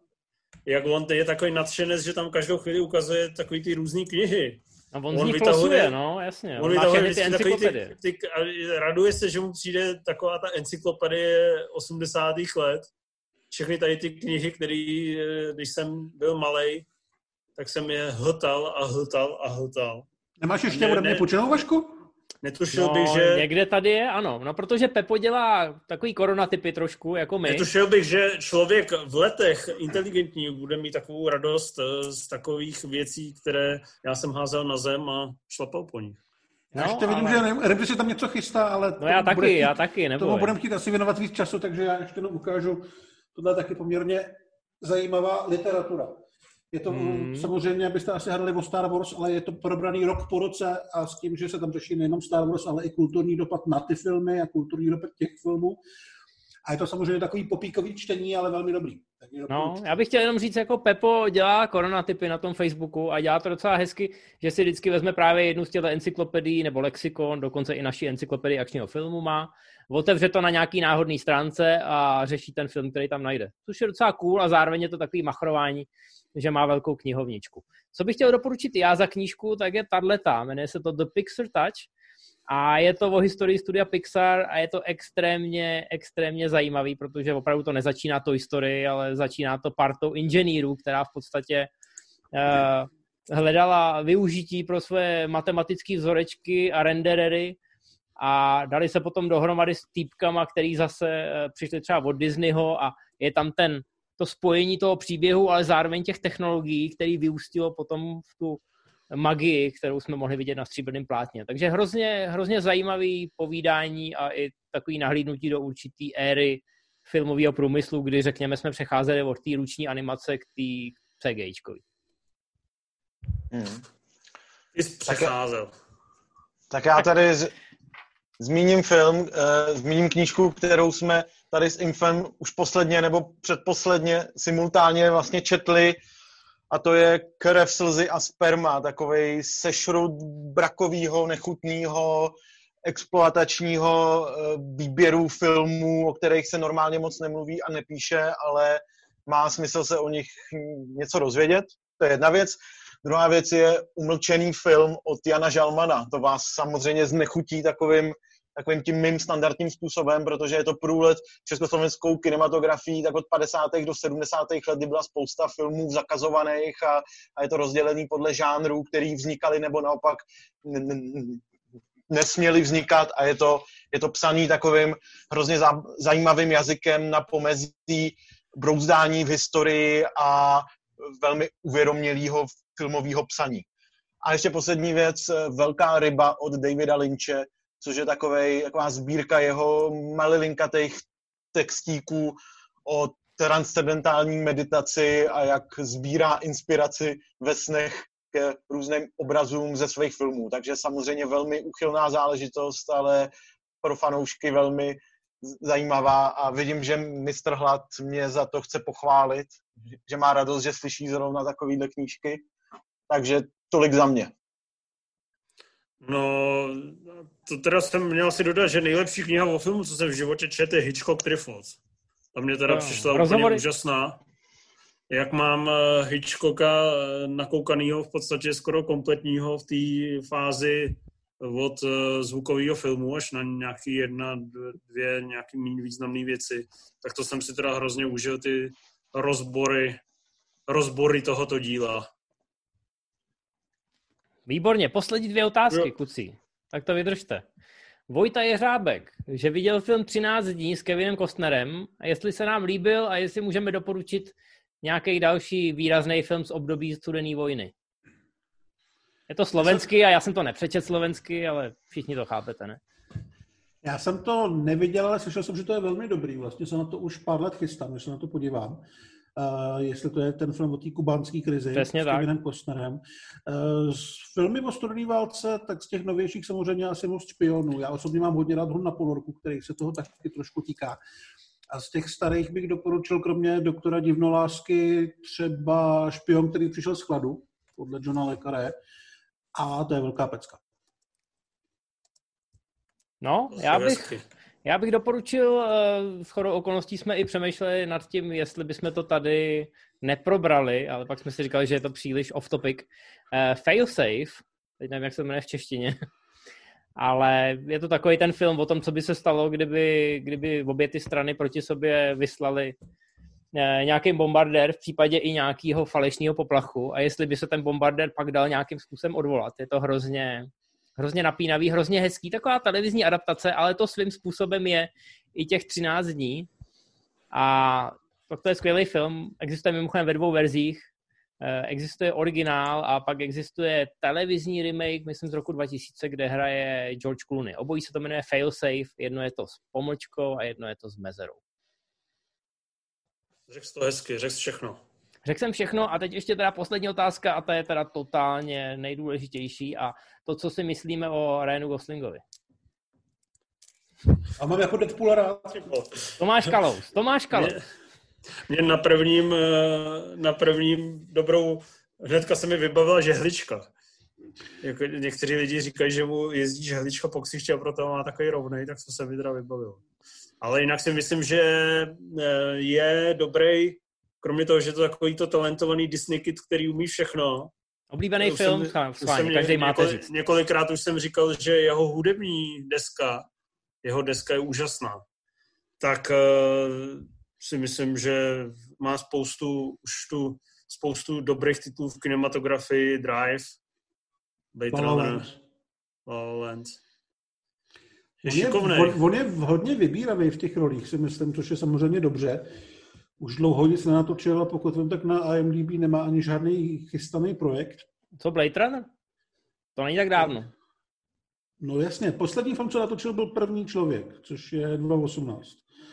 jak on je takový nadšenec, že tam každou chvíli ukazuje takový ty různé knihy. A on, on z nich vytahuje, no, jasně. On, on vytahuje ty encyklopedie. Ty, ty, raduje se, že mu přijde taková ta encyklopedie 80. let. Všechny tady ty knihy, které, když jsem byl malý, tak jsem je hltal a hltal a hltal. Nemáš ještě ode mě půjčenou vašku? Netušil no, bych, že... někde tady je, ano. No, protože Pepo dělá takový koronatypy trošku, jako my. Netušil bych, že člověk v letech inteligentní bude mít takovou radost eh, z takových věcí, které já jsem házel na zem a šlapal po nich. No, já ještě vidím, ale... že Rebry si tam něco chystá, ale... No já taky, chtít, já taky, nebo. Tomu budeme chtít asi věnovat víc času, takže já ještě jenom ukážu. Tohle je taky poměrně zajímavá literatura. Je to hmm. samozřejmě, abyste asi hledali o Star Wars, ale je to probraný rok po roce a s tím, že se tam řeší nejenom Star Wars, ale i kulturní dopad na ty filmy a kulturní dopad těch filmů. A je to samozřejmě takový popíkový čtení, ale velmi dobrý. No, já bych chtěl jenom říct, jako Pepo dělá koronatypy na tom Facebooku a dělá to docela hezky, že si vždycky vezme právě jednu z těch encyklopedií nebo lexikon, dokonce i naší encyklopedii akčního filmu má, otevře to na nějaký náhodný stránce a řeší ten film, který tam najde. Což je docela cool a zároveň je to takový machrování, že má velkou knihovničku. Co bych chtěl doporučit já za knížku, tak je tato, jmenuje se to The Pixar Touch a je to o historii studia Pixar a je to extrémně, extrémně zajímavý, protože opravdu to nezačíná to historii, ale začíná to partou inženýrů, která v podstatě uh, hledala využití pro své matematické vzorečky a renderery a dali se potom dohromady s týpkama, který zase uh, přišli třeba od Disneyho a je tam ten to spojení toho příběhu, ale zároveň těch technologií, který vyústilo potom v tu magii, kterou jsme mohli vidět na stříbrném plátně. Takže hrozně, hrozně zajímavý povídání a i takový nahlídnutí do určitý éry filmového průmyslu, kdy řekněme jsme přecházeli od té ruční animace k té CGIčkovi. Hmm. Ty jsi přecházel. Tak, tak já tady z, zmíním film, uh, zmíním knížku, kterou jsme tady s Infem už posledně nebo předposledně simultánně vlastně četli a to je Krev, slzy a sperma, takový sešrut brakového, nechutného, exploatačního eh, výběru filmů, o kterých se normálně moc nemluví a nepíše, ale má smysl se o nich něco dozvědět. To je jedna věc. Druhá věc je umlčený film od Jana Žalmana. To vás samozřejmě znechutí takovým takovým tím mým standardním způsobem, protože je to průlet československou kinematografii tak od 50. do 70. let, kdy byla spousta filmů zakazovaných a, a je to rozdělený podle žánrů, který vznikaly nebo naopak nesměli vznikat a je to, je to psaný takovým hrozně zajímavým jazykem na pomezí brouzdání v historii a velmi uvědomělého filmového psaní. A ještě poslední věc, Velká ryba od Davida Lynche, což je takovej, taková sbírka jeho malilinkatých textíků o transcendentální meditaci a jak sbírá inspiraci ve snech k různým obrazům ze svých filmů. Takže samozřejmě velmi uchylná záležitost, ale pro fanoušky velmi zajímavá a vidím, že mistr Hlad mě za to chce pochválit, že má radost, že slyší zrovna takovýhle knížky. Takže tolik za mě. No, to teda jsem měl si dodat, že nejlepší kniha o filmu, co jsem v životě četl, je Hitchcock Trifles. Ta mě teda no, přišla rozhovory. úplně úžasná. Jak mám eh, Hitchcocka eh, nakoukanýho v podstatě skoro kompletního v té fázi od eh, zvukového filmu až na nějaký jedna, dvě nějaký méně významné věci, tak to jsem si teda hrozně užil ty rozbory, rozbory tohoto díla. Výborně, poslední dvě otázky, jo. kucí. Tak to vydržte. Vojta Jeřábek, že viděl film 13 dní s Kevinem Kostnerem a jestli se nám líbil a jestli můžeme doporučit nějaký další výrazný film z období studené vojny. Je to slovenský a já jsem to nepřečet slovensky, ale všichni to chápete, ne? Já jsem to neviděl, ale slyšel jsem, že to je velmi dobrý. Vlastně se na to už pár let chystám, když se na to podívám. Uh, jestli to je ten film o té kubánské krizi Přesně s tak. Kevinem Costnerem. Uh, z filmy o studené válce, tak z těch novějších samozřejmě asi moc špionů. Já osobně mám hodně rád hon na ponorku, který se toho taky trošku týká. A z těch starých bych doporučil kromě doktora Divnolásky třeba špion, který přišel z chladu, podle Johna Le Carré. A to je velká pecka. No, já bych. Já bych doporučil, eh, s chodou okolností jsme i přemýšleli nad tím, jestli bychom to tady neprobrali, ale pak jsme si říkali, že je to příliš off topic. Uh, Failsafe, teď nevím, jak se jmenuje v češtině, ale je to takový ten film o tom, co by se stalo, kdyby, kdyby obě ty strany proti sobě vyslali eh, nějaký bombardér v případě i nějakého falešného poplachu a jestli by se ten bombardér pak dal nějakým způsobem odvolat. Je to hrozně, hrozně napínavý, hrozně hezký, taková televizní adaptace, ale to svým způsobem je i těch 13 dní. A pak to je skvělý film, existuje mimochodem ve dvou verzích. Eh, Existuje originál a pak existuje televizní remake, myslím z roku 2000, kde hraje George Clooney. Obojí se to jmenuje Failsafe, jedno je to s pomlčkou a jedno je to s mezerou. Řekl to hezky, řekl všechno. Řekl jsem všechno a teď ještě teda poslední otázka a ta je teda totálně nejdůležitější a to, co si myslíme o Ryanu Goslingovi. A mám jako Deadpoola rád. Tomáš Kalous, Tomáš Kalous. Mě, mě na prvním, eh, na prvním dobrou, hnedka se mi vybavila žehlička. Jako někteří lidi říkají, že mu jezdí žehlička po ksiště a proto má takový rovnej, tak to se mi teda vybavilo. Ale jinak si myslím, že eh, je dobrý, kromě toho, že je to takový to talentovaný Disney kid, který umí všechno. Oblíbený Už film, jsem- už schválně, jsem každý máte několik, říct. Několikrát už jsem říkal, že jeho hudební deska, jeho deska je úžasná. Tak uh, si myslím, že má spoustu, už tu spoustu dobrých titulů v kinematografii, Drive, Blade La La Runner. La La Land. Je On je, on, on je hodně vybíravý v těch rolích, si myslím, což je samozřejmě dobře. Už dlouho nic nenatočil a pokud vím, tak na IMDb nemá ani žádný chystaný projekt. Co, Blade Runner? To není tak dávno. No jasně, poslední film, co natočil, byl První člověk, což je 2018.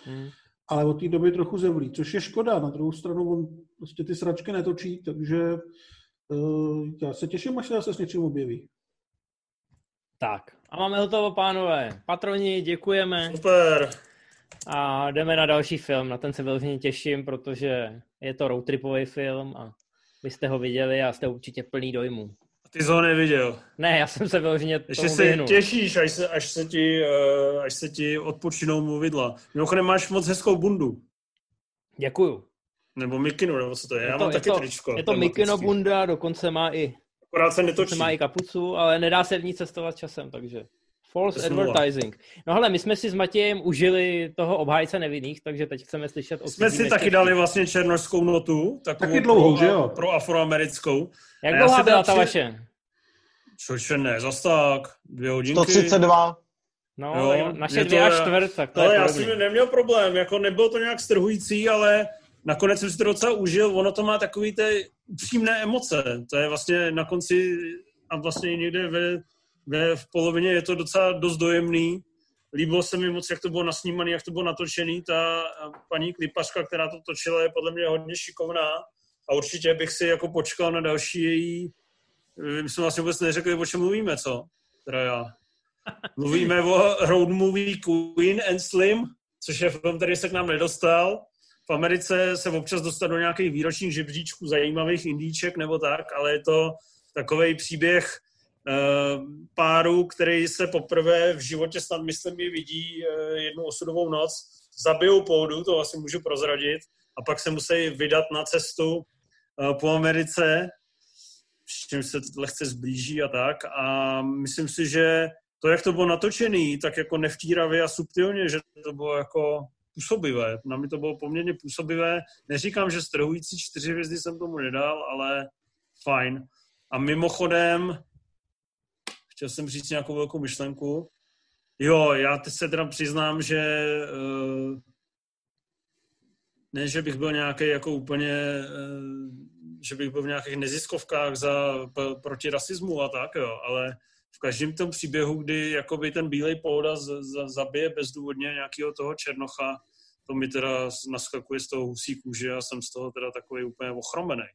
Hmm. Ale od té doby trochu zevlí, což je škoda. Na druhou stranu on prostě ty sračky netočí, takže uh, já se těším, až se zase s něčím objeví. Tak, a máme hotovo, pánové. Patroni, děkujeme Super. A jdeme na další film. Na ten se vyloženě těším, protože je to roadtripový film a vy jste ho viděli a jste určitě plný dojmů. Ty jsi ho neviděl. Ne, já jsem se vyloženě Ještě se vyhnul. těšíš, až se, až se ti, uh, až se ti odpočinou mluvidla. Mimochodem máš moc hezkou bundu. Děkuju. Nebo mikinu, nebo co to je. Já Je to, mám je taky to, tričko. je to. Mikino Bunda, dokonce má i, Akorát se dokonce netočí. má i kapucu, ale nedá se v ní cestovat časem, takže false advertising. No hele, my jsme si s Matějem užili toho obhájce nevinných, takže teď chceme slyšet o Jsme si taky dali vlastně černožskou notu. Takovou Taky dlouhou, pro, že jo? Pro afroamerickou. Jak dlouhá byla ta při- vaše? Což ne, zas tak. Dvě hodinky. 132. No, Jo, naše to dvě a je- čtvrt, tak to Ale je já jsem neměl problém, jako nebylo to nějak strhující, ale nakonec jsem si to docela užil, ono to má takový ty upřímné emoce, to je vlastně na konci a vlastně někde ve, ve v polovině je to docela dost dojemný. Líbilo se mi moc, jak to bylo nasnímané, jak to bylo natočený. Ta paní klipařka, která to točila, je podle mě hodně šikovná a určitě bych si jako počkal na další její my jsme vlastně vůbec neřekli, o čem mluvíme, co? Teda já. Mluvíme o road movie Queen and Slim, což je film, který se k nám nedostal. V Americe se občas dostat do nějakých výročních žebříčků zajímavých indíček nebo tak, ale je to takový příběh páru, který se poprvé v životě snad myslím i vidí uh, jednu osudovou noc, zabijou půdu, to asi můžu prozradit, a pak se musí vydat na cestu uh, po Americe, s čím se lehce zblíží a tak. A myslím si, že to, jak to bylo natočený, tak jako nevtíravě a subtilně, že to bylo jako působivé. Na mě to bylo poměrně působivé. Neříkám, že strhující čtyři hvězdy jsem tomu nedal, ale fajn. A mimochodem, chtěl jsem říct nějakou velkou myšlenku. Jo, já teď se teda přiznám, že uh, ne, že bych byl nějaký jako úplně, eh, že bych byl v nějakých neziskovkách za, proti rasismu a tak, jo, ale v každém tom příběhu, kdy jakoby ten bílej pohoda z, z, zabije bezdůvodně nějakého toho černocha, to mi teda naskakuje z toho husí kůže a jsem z toho teda takový úplně ochromený.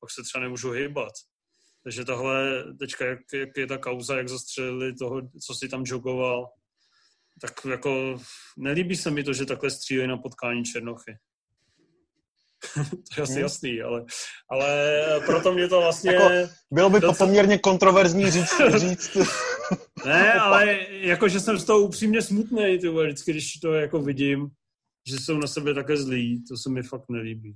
Pak se třeba nemůžu hýbat. Takže tahle, teďka, jak, jak je ta kauza, jak zastřelili toho, co si tam jogoval, tak jako nelíbí se mi to, že takhle střílejí na potkání Černochy. to je asi hmm. jasný, ale, ale proto mě to vlastně... Jako, bylo by to docela... poměrně kontroverzní říct. říct ne, ale jako, že jsem z toho upřímně smutný, ty vždycky, když to jako vidím, že jsou na sebe také zlí, to se mi fakt nelíbí.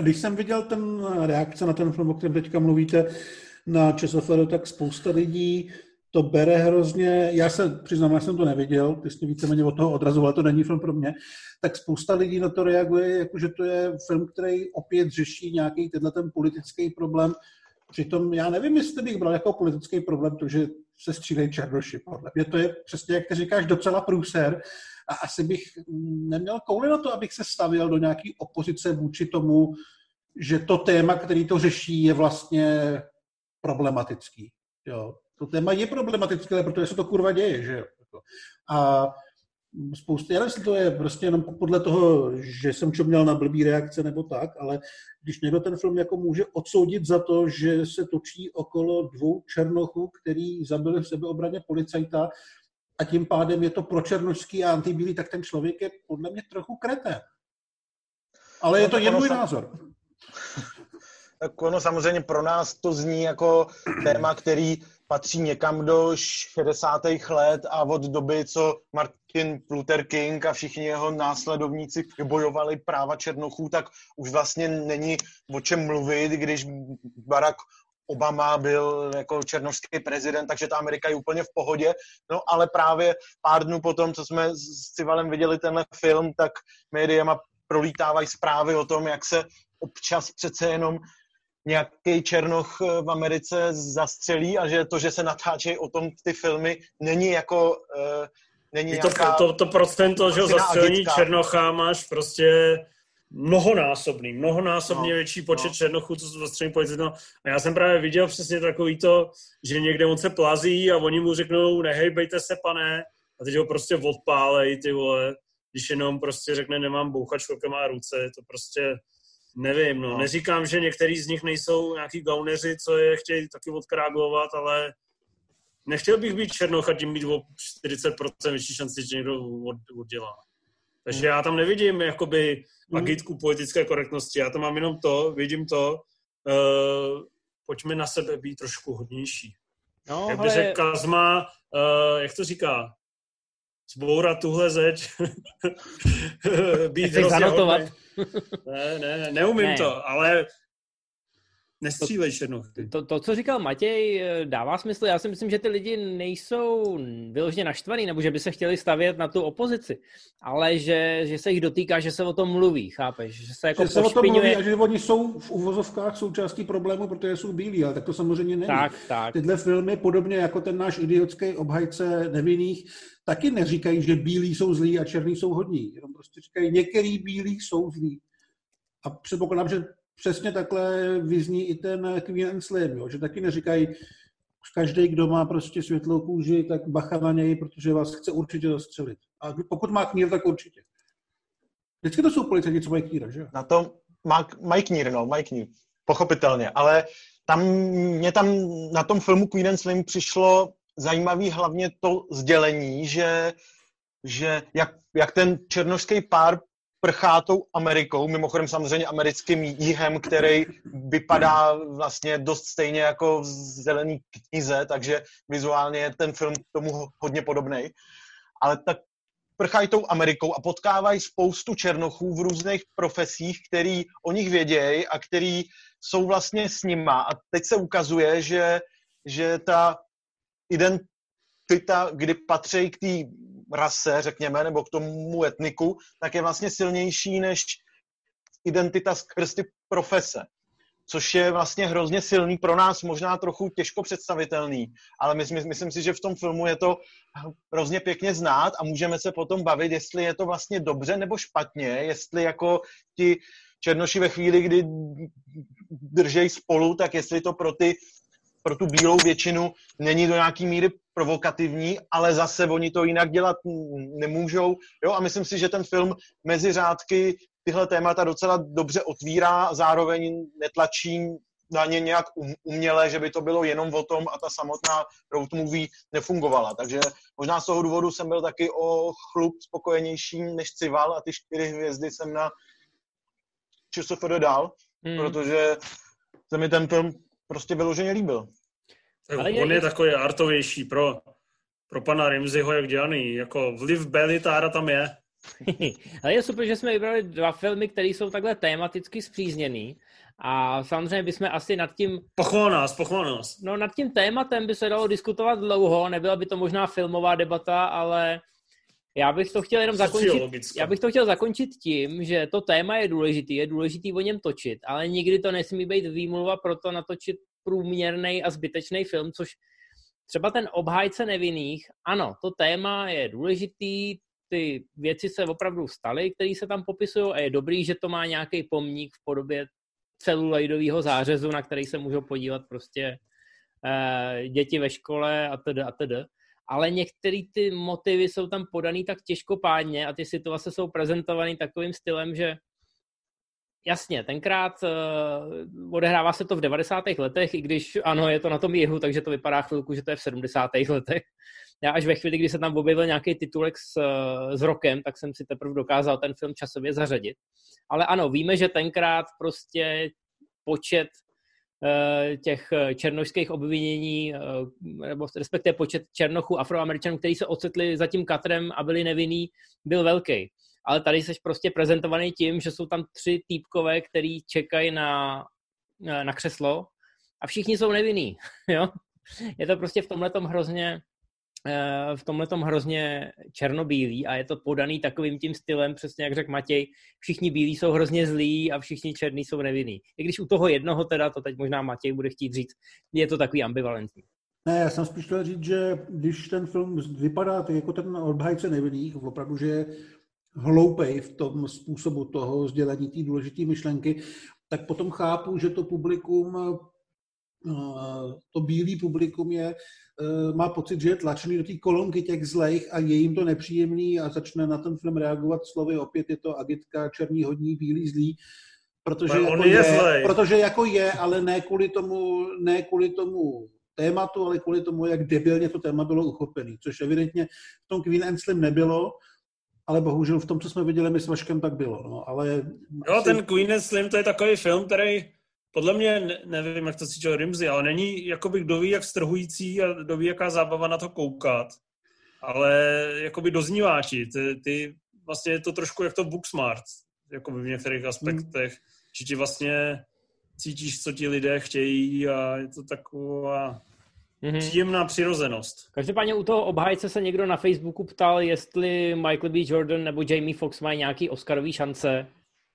Když jsem viděl ten reakce na ten film, o kterém teďka mluvíte, na ČSFD, tak spousta lidí to bere hrozně, já se přiznám, já jsem to neviděl, ty jsi víceméně od toho odrazoval, to není film pro mě, tak spousta lidí na to reaguje, jako že to je film, který opět řeší nějaký tenhle ten politický problém. Přitom já nevím, jestli bych bral jako politický problém to, že se střílejí černoši. Podle mě to je přesně, jak ty říkáš, docela průser a asi bych neměl kouli na to, abych se stavil do nějaký opozice vůči tomu, že to téma, který to řeší, je vlastně problematický. Jo. To téma je problematické, protože se to kurva děje, že jo. Jako. A spoustu, já nevím, to je prostě jenom podle toho, že jsem měl na blbý reakce nebo tak, ale když někdo ten film jako může odsoudit za to, že se točí okolo dvou černochů, který zabili v sebeobraně policajta a tím pádem je to pro černožský a antibílý, tak ten člověk je podle mě trochu kreté. Ale no, je to jen můj názor tak ono samozřejmě pro nás to zní jako téma, který patří někam do 60. let a od doby, co Martin Luther King a všichni jeho následovníci bojovali práva černochů, tak už vlastně není o čem mluvit, když Barack Obama byl jako černožský prezident, takže ta Amerika je úplně v pohodě. No ale právě pár dnů potom, co jsme s Civalem viděli tenhle film, tak médiama prolítávají zprávy o tom, jak se občas přece jenom nějaký černoch eh, v Americe zastřelí a že to, že se natáčejí o tom ty filmy, není jako uh, není to, nějaká, to, to procento, že zastřelení agitka. černocha máš prostě mnohonásobný, mnohonásobně no, větší počet no. černochů, co jsou zastřelení policistů. A já jsem právě viděl přesně takový to, že někde on se plazí a oni mu řeknou, nehejbejte se, pane, a teď ho prostě odpálej, ty vole, když jenom prostě řekne, nemám bouchač, má ruce, to prostě Nevím, no. no. Neříkám, že některý z nich nejsou nějaký gauneři, co je chtějí taky odkráglovat, ale nechtěl bych být černoch a tím mít o 40% větší šanci, že někdo od, oddělá. Takže já tam nevidím jakoby mm. agitku politické korektnosti, já tam mám jenom to, vidím to, uh, pojďme na sebe být trošku hodnější. No, jak by ale... řekl Kazma, uh, jak to říká, zbourat tuhle zeď, být hodný. Ne, ne, neumím ne. to, ale Nestřílej černochy. To, to, co říkal Matěj, dává smysl. Já si myslím, že ty lidi nejsou vyloženě naštvaný, nebo že by se chtěli stavět na tu opozici, ale že, že se jich dotýká, že se o tom mluví, chápeš? Že se jako že se o tom mluví a že oni jsou v uvozovkách součástí problému, protože jsou bílí, ale tak to samozřejmě není. Tak, tak. Tyhle filmy, podobně jako ten náš idiotský obhajce nevinných, taky neříkají, že bílí jsou zlí a černí jsou hodní. Jenom prostě říkají, některý bílí jsou zlí. A předpokládám, že přesně takhle vyzní i ten Queen and Slim, jo? že taky neříkají, každý, kdo má prostě světlou kůži, tak bacha na něj, protože vás chce určitě zastřelit. A pokud má knír, tak určitě. Vždycky to jsou policajti, co mají kníra, že Na to má, mají knír, no, mají knír. Pochopitelně, ale tam, mě tam na tom filmu Queen and Slim přišlo zajímavý hlavně to sdělení, že, že jak, jak ten černožský pár prchá tou Amerikou, mimochodem samozřejmě americkým jihem, který vypadá vlastně dost stejně jako v zelený knize, takže vizuálně je ten film tomu hodně podobný. Ale tak prchají tou Amerikou a potkávají spoustu černochů v různých profesích, který o nich vědějí a který jsou vlastně s nima. A teď se ukazuje, že, že ta identita, kdy patří k té rase, řekněme, nebo k tomu etniku, tak je vlastně silnější než identita skrz ty profese. což je vlastně hrozně silný pro nás, možná trochu těžko představitelný, ale my, my, myslím si, že v tom filmu je to hrozně pěkně znát a můžeme se potom bavit, jestli je to vlastně dobře nebo špatně, jestli jako ti černoši ve chvíli, kdy držej spolu, tak jestli to pro ty pro tu bílou většinu není do nějaký míry provokativní, ale zase oni to jinak dělat nemůžou. Jo? A myslím si, že ten film mezi řádky tyhle témata docela dobře otvírá, zároveň netlačí na ně nějak um, uměle, že by to bylo jenom o tom a ta samotná road movie nefungovala. Takže možná z toho důvodu jsem byl taky o chlup spokojenější než Cival a ty čtyři hvězdy jsem na ČSFD dal, hmm. protože se mi ten film prostě vyloženě líbil. Tak Ale on je, je takový artovější pro, pro pana Rimziho jak dělaný. Jako vliv Belitára tam je. Ale je super, že jsme vybrali dva filmy, které jsou takhle tematicky zpřízněný. A samozřejmě bychom asi nad tím... Pochval nás, pochval nás. No nad tím tématem by se dalo diskutovat dlouho, nebyla by to možná filmová debata, ale já bych to chtěl jenom zakončit. Já bych to chtěl zakončit tím, že to téma je důležitý, je důležitý o něm točit, ale nikdy to nesmí být výmluva pro to natočit průměrný a zbytečný film, což třeba ten obhájce nevinných, ano, to téma je důležitý, ty věci se opravdu staly, které se tam popisují a je dobrý, že to má nějaký pomník v podobě celuloidového zářezu, na který se můžou podívat prostě uh, děti ve škole a tedy a tedy. Ale některé ty motivy jsou tam podaný tak těžkopádně a ty situace jsou prezentované takovým stylem, že Jasně, tenkrát uh, odehrává se to v 90. letech, i když ano, je to na tom jihu, takže to vypadá chvilku, že to je v 70. letech. Já až ve chvíli, kdy se tam objevil nějaký titulek s, eh, s rokem, tak jsem si teprve dokázal ten film časově zařadit. Ale ano, víme, že tenkrát prostě počet těch černožských obvinění, uh, nebo respektive počet černochů, afroameričanů, kteří se ocitli za tím katrem a byli nevinní, byl velký ale tady jsi prostě prezentovaný tím, že jsou tam tři týpkové, který čekají na, na křeslo a všichni jsou nevinní, jo. Je to prostě v tomhle hrozně eh, v tomhle hrozně černobílý a je to podaný takovým tím stylem, přesně jak řekl Matěj, všichni bílí jsou hrozně zlí a všichni černí jsou nevinní. I když u toho jednoho teda, to teď možná Matěj bude chtít říct, je to takový ambivalentní. Ne, já jsem spíš chtěl říct, že když ten film vypadá tak jako ten obhajce nevinných, opravdu, že hloupej v tom způsobu toho sdělení té důležité myšlenky, tak potom chápu, že to publikum, eh, to bílý publikum je, eh, má pocit, že je tlačený do té kolonky těch zlejch a je jim to nepříjemný a začne na ten film reagovat slovy, opět je to agitka, černý hodní, bílý zlý, protože jako je, je protože jako je, ale ne kvůli tomu, ne kvůli tomu tématu, ale kvůli tomu, jak debilně to téma bylo uchopené, což evidentně v tom Queen and Slim nebylo ale bohužel v tom, co jsme viděli my s Vaškem, tak bylo. No, ale jo, asi... ten Queen and Slim, to je takový film, který podle mě, nevím, jak to cítil Rimsey, ale není, jakoby, kdo ví, jak strhující a kdo ví, jaká zábava na to koukat. Ale jakoby dozníváči, ty, ty vlastně je to trošku jak to Booksmart, jakoby v některých aspektech, hmm. že ti vlastně cítíš, co ti lidé chtějí a je to taková Mm-hmm. Příjemná přirozenost. Každopádně u toho obhájce se někdo na Facebooku ptal, jestli Michael B. Jordan nebo Jamie Foxx mají nějaký Oscarový šance.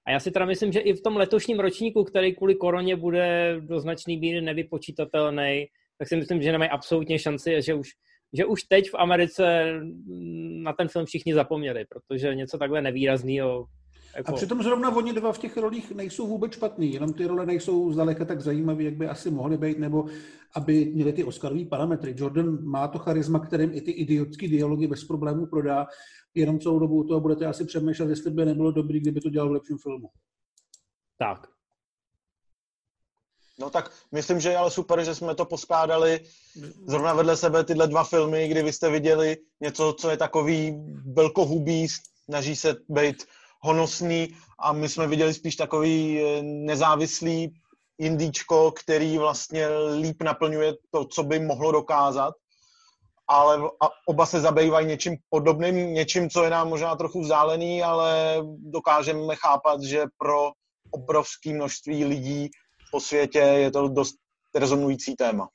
A já si teda myslím, že i v tom letošním ročníku, který kvůli koroně bude do značný míry nevypočítatelný, tak si myslím, že nemají absolutně šanci že už, že už teď v Americe na ten film všichni zapomněli, protože něco takhle nevýrazného jako... A přitom zrovna oni dva v těch rolích nejsou vůbec špatný, jenom ty role nejsou zdaleka tak zajímavé, jak by asi mohly být, nebo aby měly ty Oscarové parametry. Jordan má to charisma, kterým i ty idiotské dialogy bez problémů prodá, jenom celou dobu toho budete asi přemýšlet, jestli by nebylo dobrý, kdyby to dělal v lepším filmu. Tak. No tak myslím, že je ale super, že jsme to poskládali zrovna vedle sebe tyhle dva filmy, kdy vy jste viděli něco, co je takový velkohubý, snaží se být honosný a my jsme viděli spíš takový eh, nezávislý indíčko, který vlastně líp naplňuje to, co by mohlo dokázat, ale oba se zabývají něčím podobným, něčím, co je nám možná trochu vzdálený, ale dokážeme chápat, že pro obrovské množství lidí po světě je to dost rezonující téma.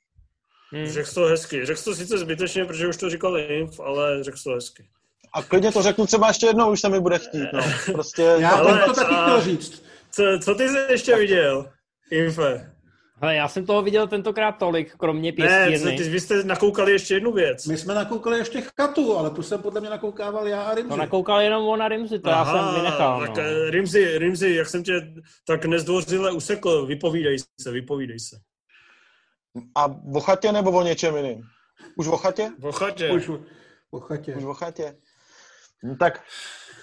Hmm. Řekl to hezky. Řekl to sice zbytečně, protože už to říkal Inf, ale řekl to hezky. A klidně to řeknu třeba ještě jednou, už se mi bude chtít. No. Prostě Já ale, to taky chtěl říct. Co, co ty jsi ještě viděl? Infe. Ale já jsem toho viděl tentokrát tolik, kromě Ne, pěstírny. co, ty, vy jste nakoukali ještě jednu věc. My jsme nakoukali ještě chatu, ale tu jsem podle mě nakoukával já a Rimzi. To nakoukal jenom on a Rimzi, to já jsem vynechal. tak No. eh, Rimzi, Rimzi, jak jsem tě tak nezdvořile usekl, vypovídej se, vypovídej se. A o chatě nebo o něčem jiným? Už o chatě? V chatě. Už po chatě. Už o chatě. No, tak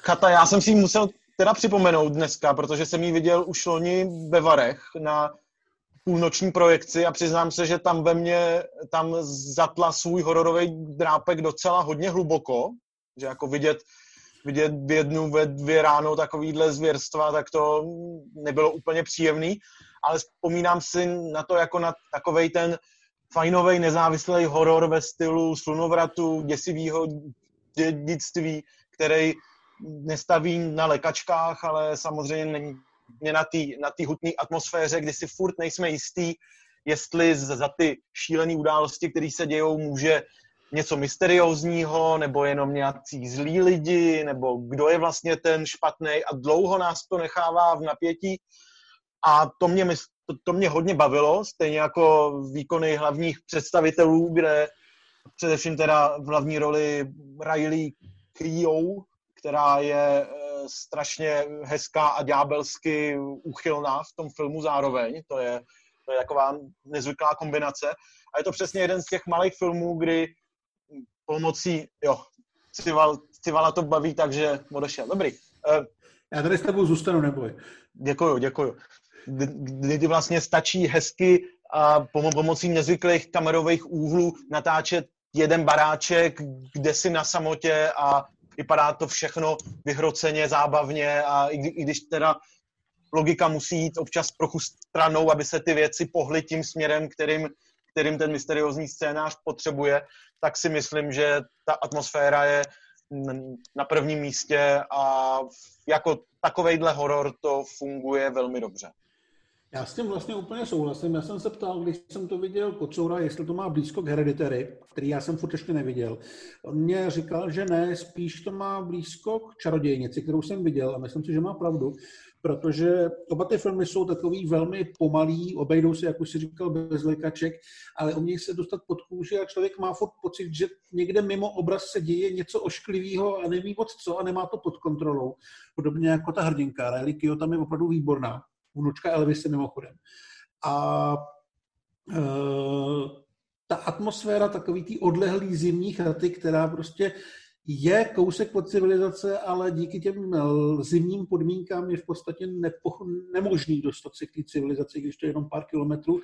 chata, já jsem si ji musel teda připomenout dneska, protože jsem ji viděl už loni ve Varech na půlnoční projekci a přiznám se, že tam ve mně, tam zatla svůj hororový drápek docela hodně hluboko, že jako vidět, vidět v jednu, ve dvě ráno takovýhle zvěrstva, tak to nebylo úplně příjemný, ale vzpomínám si na to jako na takovej ten fajnový nezávislý horor ve stylu slunovratu, děsivého dědictví, který nestaví na lekačkách, ale samozřejmě není na té na hutné atmosféře, kdy si furt nejsme jistý, jestli za ty šílené události, které se dějou, může něco mysteriózního, nebo jenom nějací zlí lidi, nebo kdo je vlastně ten špatný a dlouho nás to nechává v napětí. A to mě, to mě hodně bavilo, stejně jako výkony hlavních představitelů, kde především teda v hlavní roli Riley Keough, která je eh, strašně hezká a ďábelsky úchylná v tom filmu zároveň. To je, to je taková nezvyklá kombinace. A je to přesně jeden z těch malých filmů, kdy pomocí, jo, Cival, Civala to baví, takže odešel. Dobrý. Eh, Já tady s tebou zůstanu, neboj. Děkuju, děkuju. Kdy, vlastně stačí hezky a pomo- pomocí nezvyklých kamerových úhlů natáčet jeden baráček, kde si na samotě a vypadá to všechno vyhroceně, zábavně a i, i když teda logika musí jít občas trochu stranou, aby se ty věci pohly tím směrem, kterým, kterým ten mysteriózní scénář potřebuje, tak si myslím, že ta atmosféra je na prvním místě a jako takovejhle horor to funguje velmi dobře. Já s tím vlastně úplně souhlasím. Já jsem se ptal, když jsem to viděl Kocoura, jestli to má blízko k Hereditary, který já jsem furt ještě neviděl. On mě říkal, že ne, spíš to má blízko k Čarodějnici, kterou jsem viděl a myslím si, že má pravdu, protože oba ty filmy jsou takový velmi pomalý, obejdou se, jak už si říkal, bez lekaček, ale umějí se dostat pod kůži a člověk má furt pocit, že někde mimo obraz se děje něco ošklivého a neví moc co a nemá to pod kontrolou. Podobně jako ta hrdinka. Keough tam je opravdu výborná vnučka Elvisy mimochodem. A e, ta atmosféra takový tý odlehlý zimní chaty, která prostě je kousek pod civilizace, ale díky těm e, zimním podmínkám je v podstatě nepo, nemožný dostat se k té civilizaci, když to je jenom pár kilometrů,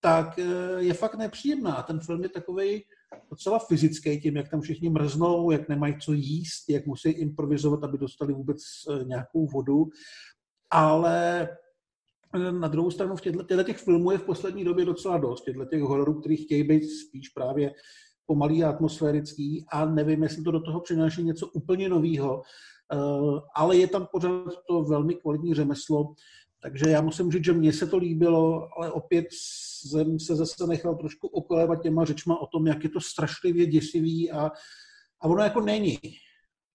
tak e, je fakt nepříjemná. Ten film je takový docela fyzický tím, jak tam všichni mrznou, jak nemají co jíst, jak musí improvizovat, aby dostali vůbec e, nějakou vodu ale na druhou stranu v těchto, těch filmů je v poslední době docela dost, těchto těch hororů, který chtějí být spíš právě pomalý a atmosférický a nevím, jestli to do toho přináší něco úplně nového, ale je tam pořád to velmi kvalitní řemeslo, takže já musím říct, že mně se to líbilo, ale opět jsem se zase nechal trošku okolévat těma řečma o tom, jak je to strašlivě děsivý a, a ono jako není.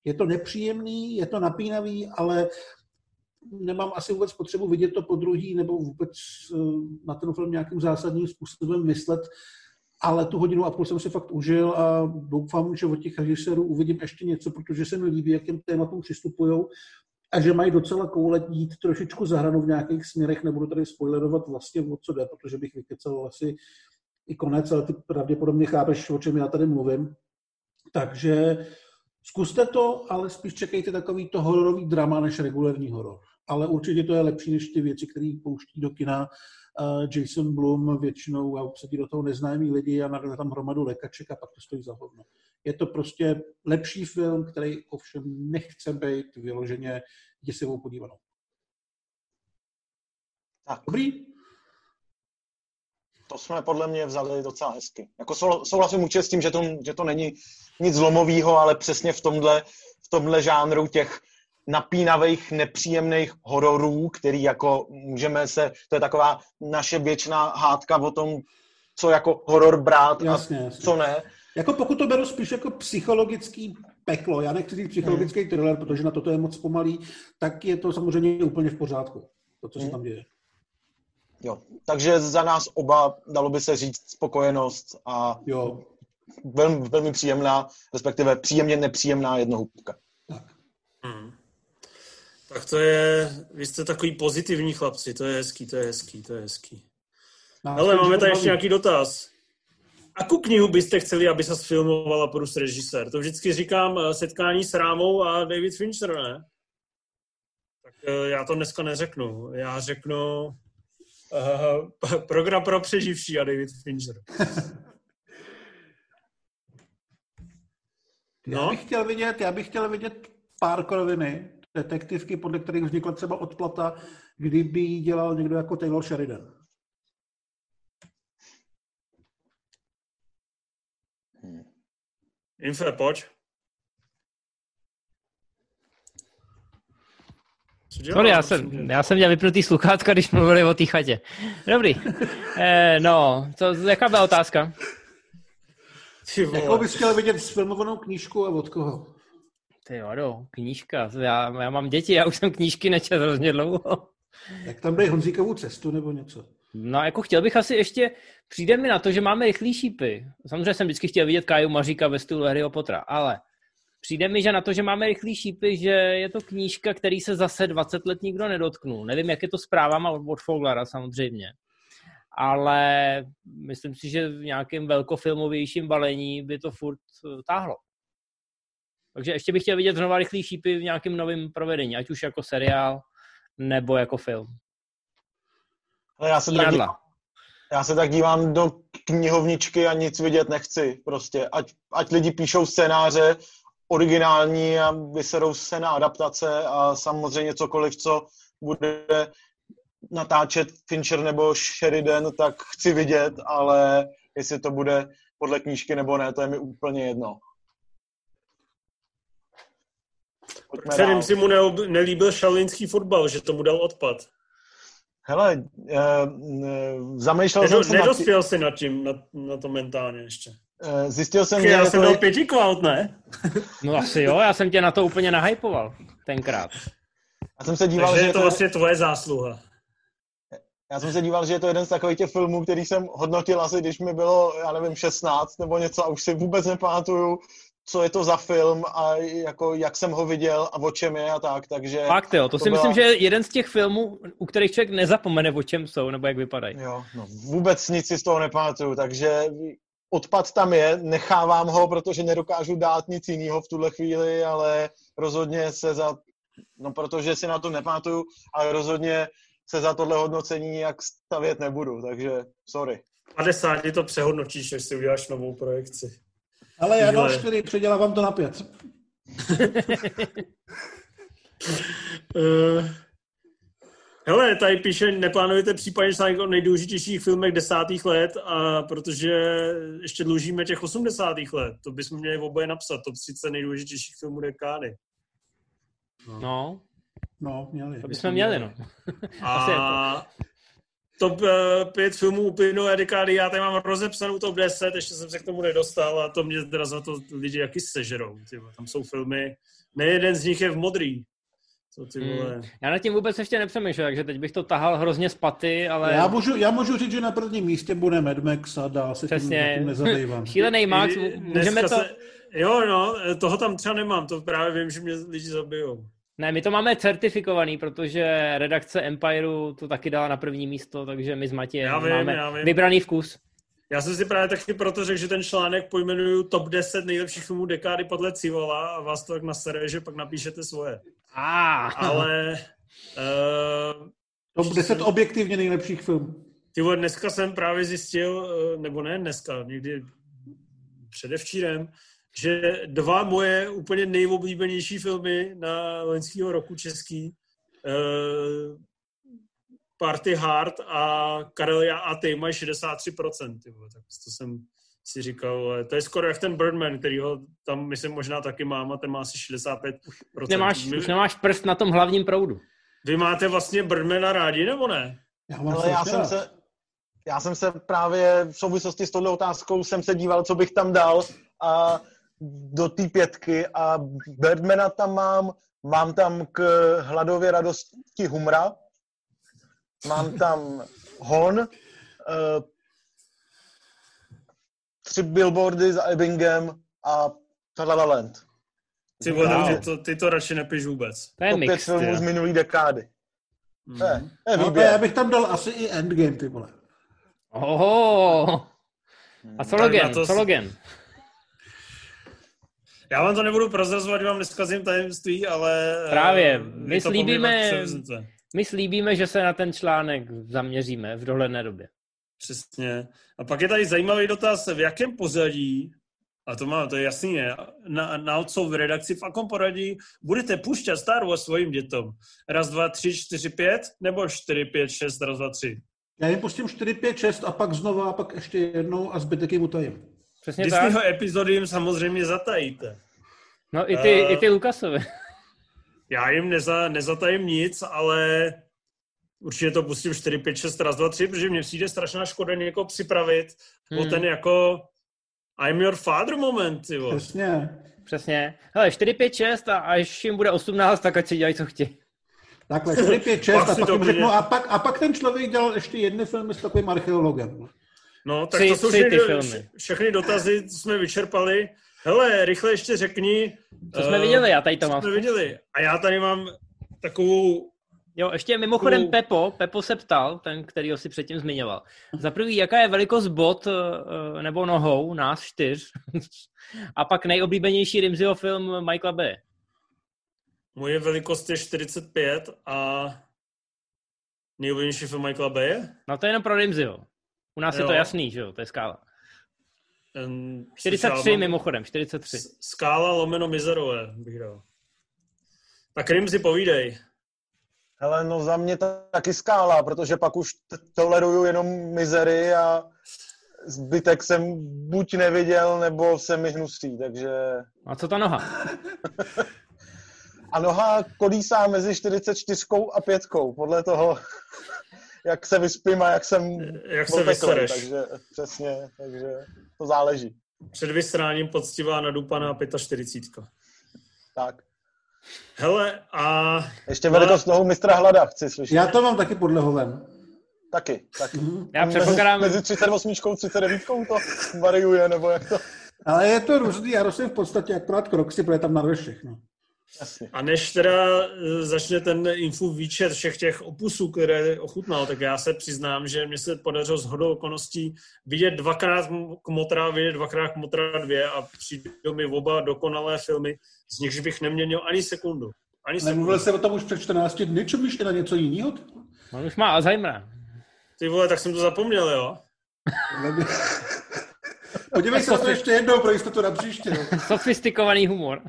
Je to nepříjemný, je to napínavý, ale nemám asi vůbec potřebu vidět to po druhý nebo vůbec na ten film nějakým zásadním způsobem myslet, ale tu hodinu a půl jsem si fakt užil a doufám, že od těch režisérů uvidím ještě něco, protože se mi líbí, jak těm tématům přistupují a že mají docela koule jít trošičku za hranu v nějakých směrech, nebudu tady spoilerovat vlastně o co jde, protože bych vykecal asi i konec, ale ty pravděpodobně chápeš, o čem já tady mluvím. Takže zkuste to, ale spíš čekejte takový to hororový drama než regulární horor. Ale určitě to je lepší než ty věci, které pouští do kina uh, Jason Blum většinou a obsadí do toho neznámí lidi a nadále tam hromadu lékaček a pak to stojí za hovno. Je to prostě lepší film, který ovšem nechce být vyloženě děsivou podívanou. Tak. Dobrý? To jsme podle mě vzali docela hezky. Jako souhlasím určitě s tím, že to, že to není nic zlomového, ale přesně v tomhle, v tomhle žánru těch napínavých, nepříjemných hororů, který jako můžeme se, to je taková naše věčná hádka o tom, co jako horor brát jasně, a jasně. co ne. Jako pokud to beru spíš jako psychologický peklo, já nechci říct psychologický hmm. thriller, protože na to, to je moc pomalý, tak je to samozřejmě úplně v pořádku, to, co se Hmm. tam děje. Jo, takže za nás oba, dalo by se říct, spokojenost a Jo, velmi, velmi příjemná, respektive příjemně nepříjemná jednohubka. Tak to je, vy jste takový pozitivní chlapci, to je hezký, to je hezký, to je hezký. Nás Ale máme tady ještě nějaký dotaz. Jakou knihu byste chtěli, aby se sfilmovala Bruce režisér? To vždycky říkám eh, setkání s Rámou a David Fincher, ne? Tak eh, já to dneska neřeknu. Já řeknu uh, program pro přeživší a David Fincher. Já No. bych chtěl vidět, já bych chtěl vidět pár kroviny, detektivky, podle kterých vznikla třeba odplata, kdyby ji dělal někdo jako Taylor Sheridan. Infe, pojď. Co děláš? Sorry, já jsem, já jsem měl vypnutý sluchátka, když mluvili o té chatě. Dobrý. Eh, no, to, jaká byla otázka? Jakou bys chtěl vidět sfilmovanou knížku a od koho? Ty jo, knížka. Já, já mám děti, já už jsem knížky nečetl hrozně dlouho. Jak tam dej Honzíkovou cestu nebo něco? No, jako chtěl bych asi ještě, přijde mi na to, že máme rychlý šípy. Samozřejmě jsem vždycky chtěl vidět Kaju Maříka ve stylu Harryho Pottera, ale přijde mi, že na to, že máme rychlý šípy, že je to knížka, který se zase 20 let nikdo nedotknul. Nevím, jak je to s právama od Foglara samozřejmě. Ale myslím si, že v nějakém velkofilmovějším balení by to furt eh, táhlo. Takže ještě bych chtěl vidět znova rychlý šípy v nějakém novém provedení, ať už jako seriál, nebo jako film. Ale já se, tak dívám, já se tak dívám do knihovničky a nic vidět nechci. Prostě, ať, ať lidi píšou scénáře originální a vyserou se na adaptace a samozřejmě cokoliv, co bude natáčet Fincher nebo Sheridan, tak chci vidět, ale jestli to bude podle knížky nebo ne, to je mi úplně jedno. Pojďme Kterým dál. si mu neob- nelíbil šalinský fotbal, že tomu dal odpad. Hele, eh, eh, zamýšlel Nedo, jsem se nad tím, nedospěl si nad tím, na, na to mentálně ještě. eh, zjistil jsem, Já že je jsem to, dal pěti kvaut, ne? No asi jo, já jsem tě na to úplně nahypoval tenkrát. já jsem se díval, Takže že je to vlastně tvoje zásluha. Já jsem se díval, že je to jeden z takových těch filmů, který jsem hodnotil asi, když mi bylo, já nevím, 16 nebo něco a už si vůbec nepamatuju, co je to za film a jako jak jsem ho viděl a o čem je a tak, takže... Fakt jo, to, To si myslím, byla- že je jeden z těch filmů, u kterých člověk nezapomene, o čem jsou, nebo jak vypadají. Jo, no, vůbec nic si z toho nepamatuju, takže odpad tam je, nechávám ho, protože nedokážu dát nic jiného v tuhle chvíli, ale rozhodně se za, no protože si na to nepamatuju, ale rozhodně se za tohle hodnocení nějak stavět nebudu, takže sorry. 50 to přehodnotíš, až si uděláš novou projekci. Ale já dal čtyři, předělávám to na pět. Uh, hele, tady píše, neplánujete případně článek o nejdůležitějších filmech desátých let, a protože ještě dlužíme těch 80. let. To bychom měli oboje napsat, top 30 nejdůležitějších filmů dekády. No, No, měli. to bychom měli, no. Asi A top 5 filmů uplynulé dekády, já tady mám rozepsanou top 10, ještě jsem se k tomu nedostal a to mě teda za to lidi jaký sežerou. Ty vole. Tam jsou filmy, nejeden z nich je v modrý. Co ty Hmm. vole. Já nad tím vůbec ještě nepřemýšlel, takže teď bych to tahal hrozně z paty, ale Já můžu, já můžu říct, že na prvním místě bude Mad Max a dál se tím, přesně. tím nezabývám. Šílený Max, můžeme to... Se, jo, no, toho tam třeba nemám, to právě vím, že mě lidi zabijou. Ne, my to máme certifikovaný, protože redakce Empireu to taky dala na první místo, takže my s Matějem Já vím, máme já vím. vybraný vkus. Já jsem si právě taky proto řekl, že ten článek pojmenuju top 10 nejlepších filmů dekády podle Civola a vás to tak nasere, že pak napíšete svoje. Ah, Ale uh, Top 10 objektivně nejlepších filmů. ty vole, dneska jsem právě zjistil, eh, nebo ne dneska, někdy předevčírem, že dva moje úplně nejoblíbenější filmy na loňského roku český, uh, Party Hard a Karelia a ty mají 63%. Ty vole, tak to jsem si říkal, ale to je skoro jak ten Birdman, který ho tam myslím možná taky mám a ten má asi 65%. nemáš, My- už nemáš prst na tom hlavním proudu. Vy máte vlastně Birdmana rádi, nebo ne? Já mám Ale já jsem se, já jsem se právě v souvislosti s touhle otázkou jsem se díval, co bych tam dal a do té pětky a Birdmana tam mám, mám tam k hladově radosti humra, mám tam Hon, uh, tři billboardy za Ebbingem a La La Land. Ty, vole, Wow. ty, to, ty to radši nepiš vůbec. To je To pět mix, filmů z minulý dekády. To je, Mhm. to je No, to já bych tam dal asi i Endgame, ty vole. Oho. A co Logan? to Co Logan? Já vám to nebudu prozrazovat, vám neskazím tajemství, ale... eh, Právě, my slíbíme-. My slíbíme, že se na ten článek zaměříme v dohledné době. Přesně. A pak je tady zajímavý dotaz, v jakém pořadí, a to má, to je jasný, ne? na, na otcov v redakci, v jakom poradí budete pušťat Star Wars svým dětem? Raz, dva, tři, čtyři, pět, nebo čtyři, pět, šest, raz, dva, tři? Já jim pustím 4, 5, 6 a pak znova a pak ještě jednou a zbytek jim utajím. Přesně tak. Disneyho epizody jim samozřejmě zatajíte. No i ty, Eh, i ty Lukasovi. Já jim neza, nezatajím nic, ale určitě to pustím 4, 5, 6, raz, 2, 3, protože mně přijde strašná škoda někoho připravit hmm. o ten jako I'm your father moment, ty. Přesně. Přesně. Hele, 4, 5, 6 a až jim bude 18, tak ať si dělají, co chtějí. Takhle, 4, 5, 6 Pak a pak jim řeknu, a pak, a pak ten člověk dělal ještě jedny filmy s takovým archeologem. No, tak Tři- to jsou tři všechny, ty filmy. všechny dotazy, co jsme vyčerpali. Hele, rychle ještě řekni. Co jsme eh, viděli, já tady to co mám. jsme viděli. A já tady mám takovou... Jo, ještě mimochodem Takovou- Pepo, Pepo se ptal, ten, který ho si předtím zmiňoval. Za prvý, jaká je velikost bot eh, nebo nohou nás čtyř? A pak nejoblíbenější Rimziho film Michaela Bay. Moje velikost je 45 a nejoblíbenější film Michaela Baye. No to je jenom pro Rimziho. U nás jo. je to jasný, že jo, to je skála. Em, 43 skála- mimochodem, 43. S- Skála lomeno mizerové bych dal. Tak Rimzi, povídej. Hele, no za mě ta- taky skála, protože pak už toleruju jenom mizery a zbytek jsem buď neviděl, nebo se mi hnusí, takže... A co ta noha? A noha kolísá mezi 44 a 5, podle toho, jak se vyspím a jak jsem Jak se vysereš. takže přesně, takže to záleží. Před vysráním poctivá nadupaná 45. Tak. Hele, a Ještě velikost nohou mistra Hlada chci slyšet. Já to mám taky podle hoven. Taky, taky. Já předpokládám, Mezi, mezi 38 a 39 to variuje, nebo jak to? Ale je to různý, já nosím v podstatě akorát kroxy, protože tam narve všechno. Jasně. A než teda eh, začne ten info výčet všech těch opusů, které ochutnal, tak já se přiznám, že mě se podařilo s hodou okolností vidět dvakrát Kmotra, vidět dvakrát Kmotra dvě a přijdou mi oba dokonalé filmy, z nichž bych neměnil ani sekundu. Ani sekundu. Nemluvil jsem o tom už před 14 dny, čo myšte na něco jiného? on už má Alzheimera. Ty vole, tak jsem to zapomněl, jo? Podívej se na to ještě jednou pro jistotu na příště. No. Sofistikovaný humor.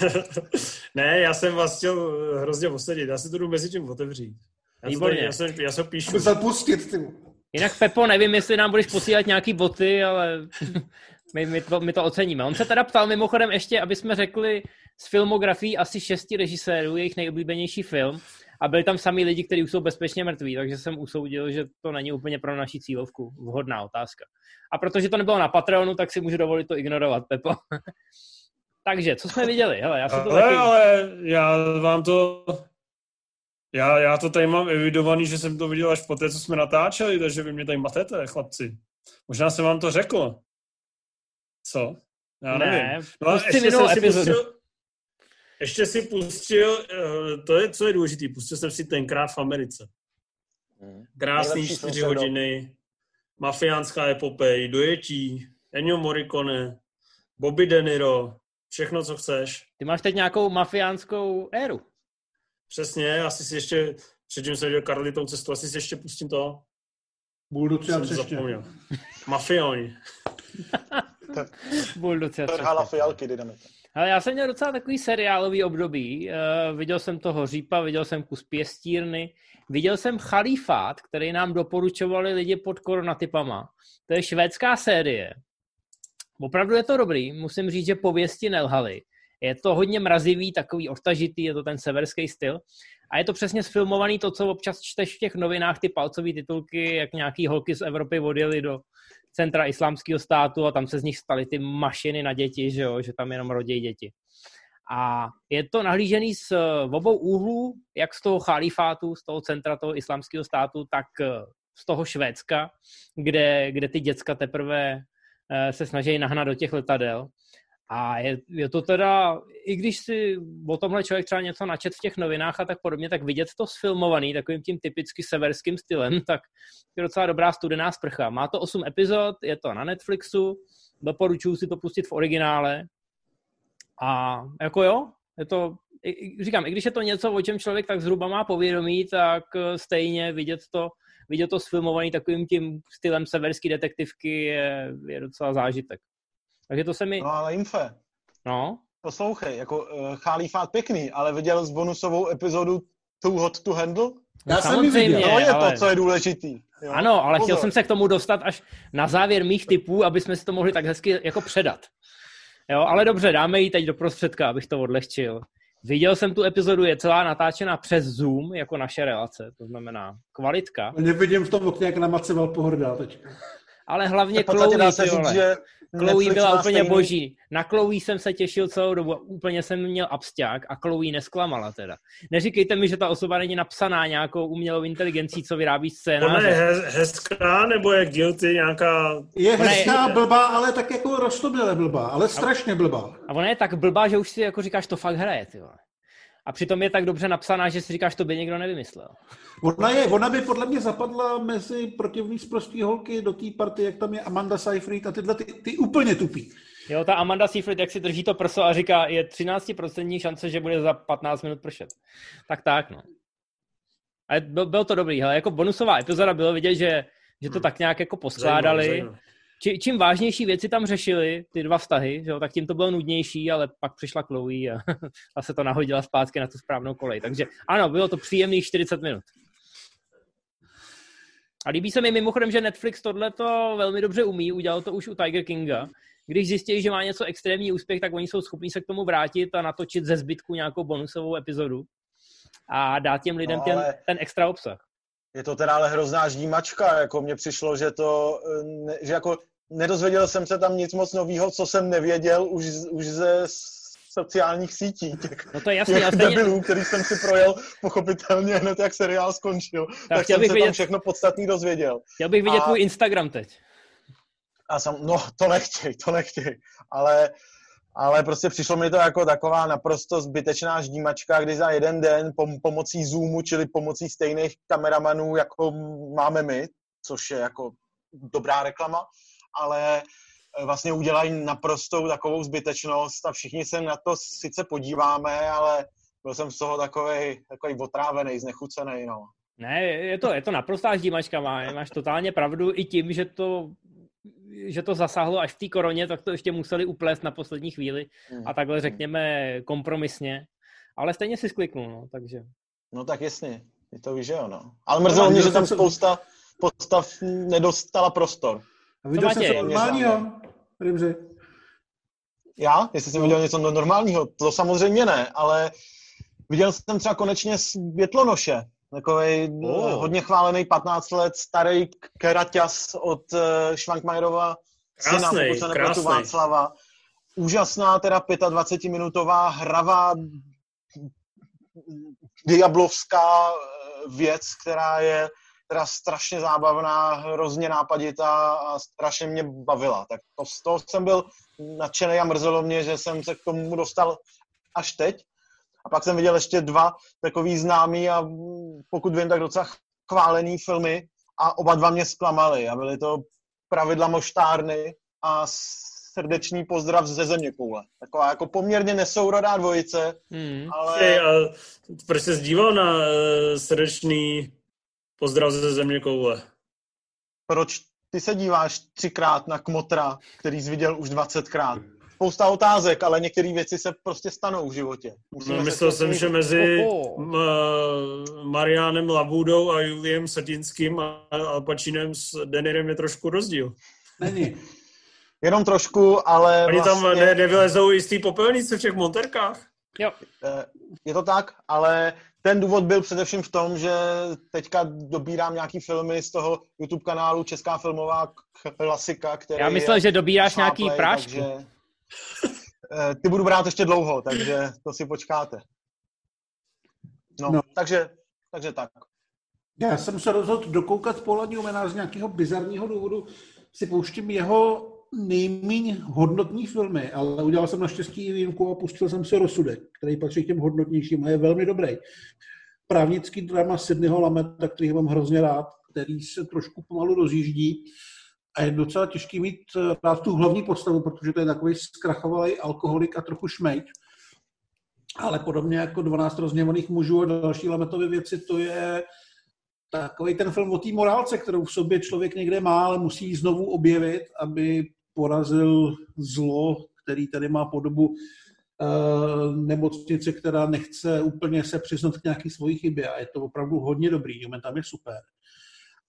ne, já jsem vás chtěl eh, hrozně osadit, já si to jdu mezi tím otevřít. Já, to Výborně. tady, já, jsem, já se píšu. Zapustit, ty. Jinak Pepo, nevím, jestli nám budeš posílat nějaký boty, ale my, my, to, my to oceníme. On se teda ptal mimochodem ještě, aby jsme řekli z filmografií asi šesti režisérů, jejich nejoblíbenější film. A byli tam sami lidi, kteří už jsou bezpečně mrtví, takže jsem usoudil, že to není úplně pro naši cílovku vhodná otázka. A protože to nebylo na Patreonu, tak si můžu dovolit to ignorovat, Pepo. takže, co jsme viděli? Hele, já se to Ale, taky... ale já vám to... Já, já to tady mám evidovaný, že jsem to viděl až po té, co jsme natáčeli, takže vy mě tady matete, chlapci. Možná jsem vám to řekl. Co? Já Ne, nevím. No a ještě minulou jsem si pustil, ještě si pustil, eh, to je, co je důležitý, pustil jsem si tenkrát v Americe. Krásný Nejlepší film čtyři dob. hodiny, mafiánská epopej, dojetí, Ennio Morricone, Bobby De Niro, všechno, co chceš. Ty máš teď nějakou mafiánskou éru. Přesně, asi si ještě, předtím jsem viděl Karlitou cestu, asi si ještě pustím to. Bulduci a Jsem třešně. zapomněl. Mafioni. Buldoci a Trhala fialky dynamita. Ale já jsem měl docela takový seriálový období. Uh, viděl jsem toho Řípa, viděl jsem kus Pěstírny, viděl jsem Chalífát, který nám doporučovali lidi pod koronatypama. To je švédská série. Opravdu je to dobrý, musím říct, že pověsti nelhaly. Je to hodně mrazivý, takový odtažitý, je to ten severský styl. A je to přesně sfilmovaný to, co občas čteš v těch novinách, ty palcové titulky, jak nějaký holky z Evropy odjeli do centra islámského státu a tam se z nich staly ty mašiny na děti, že, jo, že tam jenom rodí děti. A je to nahlížený z eh, obou úhlů, jak z toho chalifátu, z toho centra toho islámského státu, tak eh, z toho Švédska, kde, kde ty děcka teprve eh, se snaží nahnat do těch letadel. A je, je to teda, i když si o tomhle člověk třeba něco načet v těch novinách a tak podobně, tak vidět to sfilmovaný takovým tím typicky severským stylem, tak je docela dobrá studená sprcha. Má to 8 epizod, je to na Netflixu, doporučuji si to pustit v originále. A jako jo, je to, říkám, i když je to něco, o čem člověk tak zhruba má povědomí, tak eh, stejně vidět to, vidět to sfilmovaný takovým tím stylem severské detektivky je, je docela zážitek. Takže to se mi... No ale Infe, No, poslouchej, jako uh, Chalífát pěkný, ale viděl z bonusovou epizodu Too Hot to Handle? Já jsem samozřejmě, viděl. To je ale... to, co je důležitý. Jo? Ano, ale chtěl Pozor. jsem se k tomu dostat až na závěr mých typů, aby jsme si to mohli tak hezky jako předat. Jo, ale dobře, dáme ji teď do prostředka, abych to odlehčil. Viděl jsem tu epizodu, je celá natáčena přes Zoom, jako naše relace, to znamená kvalitka, Nevidím v tom okně, jak namaceval pohrdá teď. ale hlavně dá Chloe, se říct, že Chloe byla úplně stejný- boží. Na Chloe jsem se těšil celou dobu. Úplně jsem měl absťák a Chloe nesklamala teda. Neříkejte mi, že ta osoba není napsaná nějakou umělou inteligencí, co vyrábí Ona je scénáře. hez, hezká, nebo je guilty nějaká... Je Ona je- hezká, blbá, ale tak jako roztomile blbá, ale strašně blbá. A ona je tak blbá, že už si jako říkáš, to fakt hraje, ty vole. A přitom je tak dobře napsaná, že si říkáš, to by někdo nevymyslel. Ona, je, ona by podle mě zapadla mezi protivný zprostý holky do té party, jak tam je Amanda Seyfried a tyhle ty, ty úplně tupí. Jo, ta Amanda Seyfried, jak si drží to prso a říká, je 13% šance, že bude za 15 minut pršet. Tak tak, no. A byl, byl to dobrý, hele, jako bonusová epizoda bylo vidět, že, že to tak nějak jako poskládali. Zajímavé, zajímavé. Či, čím vážnější věci tam řešili, ty dva vztahy, že jo, tak tím to bylo nudnější, ale pak přišla Chloe a, a se to nahodila zpátky na tu správnou kolej. Takže ano, bylo to příjemných 40 minut. A líbí se mi mimochodem, že Netflix tohle to velmi dobře umí, udělal to už u Tiger Kinga. Když zjistí, že má něco extrémní úspěch, tak oni jsou schopní se k tomu vrátit a natočit ze zbytku nějakou bonusovou epizodu a dát těm lidem No, ten, ale- ten extra obsah. Je to teda ale hrozná ždímačka, jako mně přišlo, že to, eh, že jako nedozvěděl jsem se tam nic moc nového, co jsem nevěděl už, už ze sociálních sítí, těch, No to je jasný, těch stejně, debilů, který jsem si projel pochopitelně hned, jak seriál skončil. Tak, tak jsem bych se vidět- tam všechno podstatný dozvěděl. chtěl bych vidět a- tvůj Instagram teď. A sam, no, to nechtěj, to nechtěj. Ale, ale prostě přišlo mi to jako taková naprosto zbytečná ždímačka, kdy za jeden den pom- pomocí Zoomu, čili pomocí stejných kameramanů, jako máme my, což je jako dobrá reklama, ale eh, vlastně udělají naprostou takovou zbytečnost a všichni se na to sice podíváme, ale byl jsem z toho takovej, takový otrávený, znechucený, no. Ne, je to, je to naprostá ždímačka, má, máš totálně pravdu i tím, že to, že to zasáhlo až v té koroně, tak to ještě museli uplést na poslední chvíli Hmm. a takhle řekněme kompromisně. Ale stejně si skliknul, no, takže. No tak jasně, je to víš, že jo, no. Ale mrzelo Ale mě, že tam jsem- spousta postav nedostala prostor. A viděl jsem se normálního, Rybři. Já? Jestli jsem viděl něco no- normálního, to samozřejmě ne, ale viděl jsem třeba konečně Světlonoše, takový Oh. hodně chválený 15 let starý keraťas od Švankmajerova syna, Krásnej, pokud se nepletu. Václava. Úžasná teda 25-minutová hravá diablovská eh, věc, která je teda strašně zábavná, hrozně nápaditá a strašně mě bavila. Tak to, z toho jsem byl nadšený a mrzelo mě, že jsem se k tomu dostal až teď. Pak jsem viděl ještě dva takový známý a pokud vím, tak docela chválený filmy a oba dva mě zklamaly a byly to Pravidla moštárny a Srdečný pozdrav ze země koule. Taková jako poměrně nesourodá dvojice, Hmm. ale... Ej, a proč se zdíval na uh, srdečný pozdrav ze země koule? proč ty se díváš třikrát na kmotra, který jsi viděl už 20krát? Spousta otázek, ale některé věci se prostě stanou v životě. Musíme No, myslel jsem, že mezi m, Marianem Labudou a Juliem Satinským a Al Pacinem s Denirem je trošku rozdíl. Není. Jenom trošku, ale Oni tam vlastně, ne, nevylezou i z té popelnice v těch monterkách. Jo, eh, je to tak, ale ten důvod byl především v tom, že teďka dobírám nějaký filmy z toho YouTube kanálu Česká filmová klasika, který já myslel, je že dobíráš nějaký Play, prášky. Takže, ty budu brát ještě dlouho, takže to si počkáte. No, No. takže, takže tak. Já jsem se rozhodl dokoukat Paula Newmana z nějakého bizarního důvodu. Si pouštím jeho nejméně hodnotní filmy, ale udělal jsem naštěstí výjimku a pustil jsem si Rozsudek, který patří k těm hodnotnějším a je velmi dobrý. Právnický drama Sydneyho Lameta, který mám hrozně rád, který se trošku pomalu rozjíždí a je docela těžký mít rád tu hlavní postavu, protože to je takový zkrachovalý alkoholik a trochu šmejt. Ale podobně jako 12 rozněvaných mužů a další Lametové věci, to je takový ten film o té morálce, kterou v sobě člověk někde má, ale musí ji znovu objevit, aby porazil zlo, který tady má podobu uh, nemocnice, která nechce úplně se přiznat k nějaký svojí chybě a je to opravdu hodně dobrý, moment tam je super.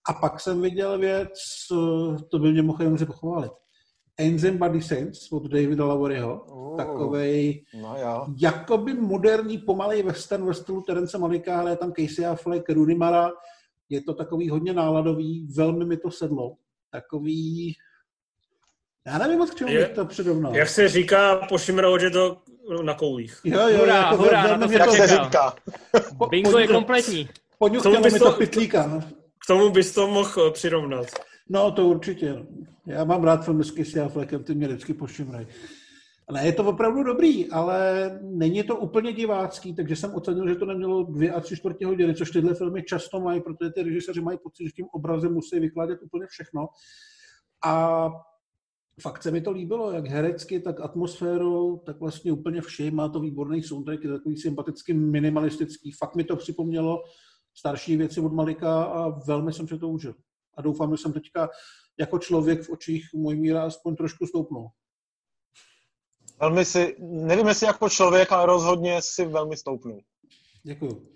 A pak jsem viděl věc, to by mě mohl jenom pochválit. And Body Saints od Davida Lavoryho. Oh, takovej no jo. jakoby moderní pomalej western ve stylu Terence Malika, ale je tam Casey Affleck, Rooney Mara. Je to takový hodně náladový, velmi mi to sedlo. Takový já nevím, moc k čemu bych to přirovnal. Jak se říká po Šimrohodě to na koulích. Jo, jo, hurá, jako hurá, velmi na mě to Jak se říká. Bingo je kompletní. Poňuchtělo bys mi to- to pitlíka. K tomu bys to mohl eh, přirovnat. no, to určitě. Já mám rád filmy s Affleckem, ty mě vždycky pošimrají. Ne, je to opravdu dobrý, ale není to úplně divácký, takže jsem ocenil, že to nemělo dvě a tři čtvrtě hodiny, což tyhle filmy často mají, protože ty režiséři mají pocit, že tím obrazem musí vykládat úplně všechno. A fakt se mi to líbilo, jak herecky, tak atmosférou, tak vlastně úplně všem. Má to výborný soundtrack, je takový sympatický, minimalistický. Fakt mi to připomnělo starší věci od Malika a velmi jsem se to užil. A doufám, že jsem teďka jako člověk v očích můj míra aspoň trošku stoupnul. Velmi si, nevím jestli jako člověk, ale rozhodně si velmi stoupnul. Děkuju.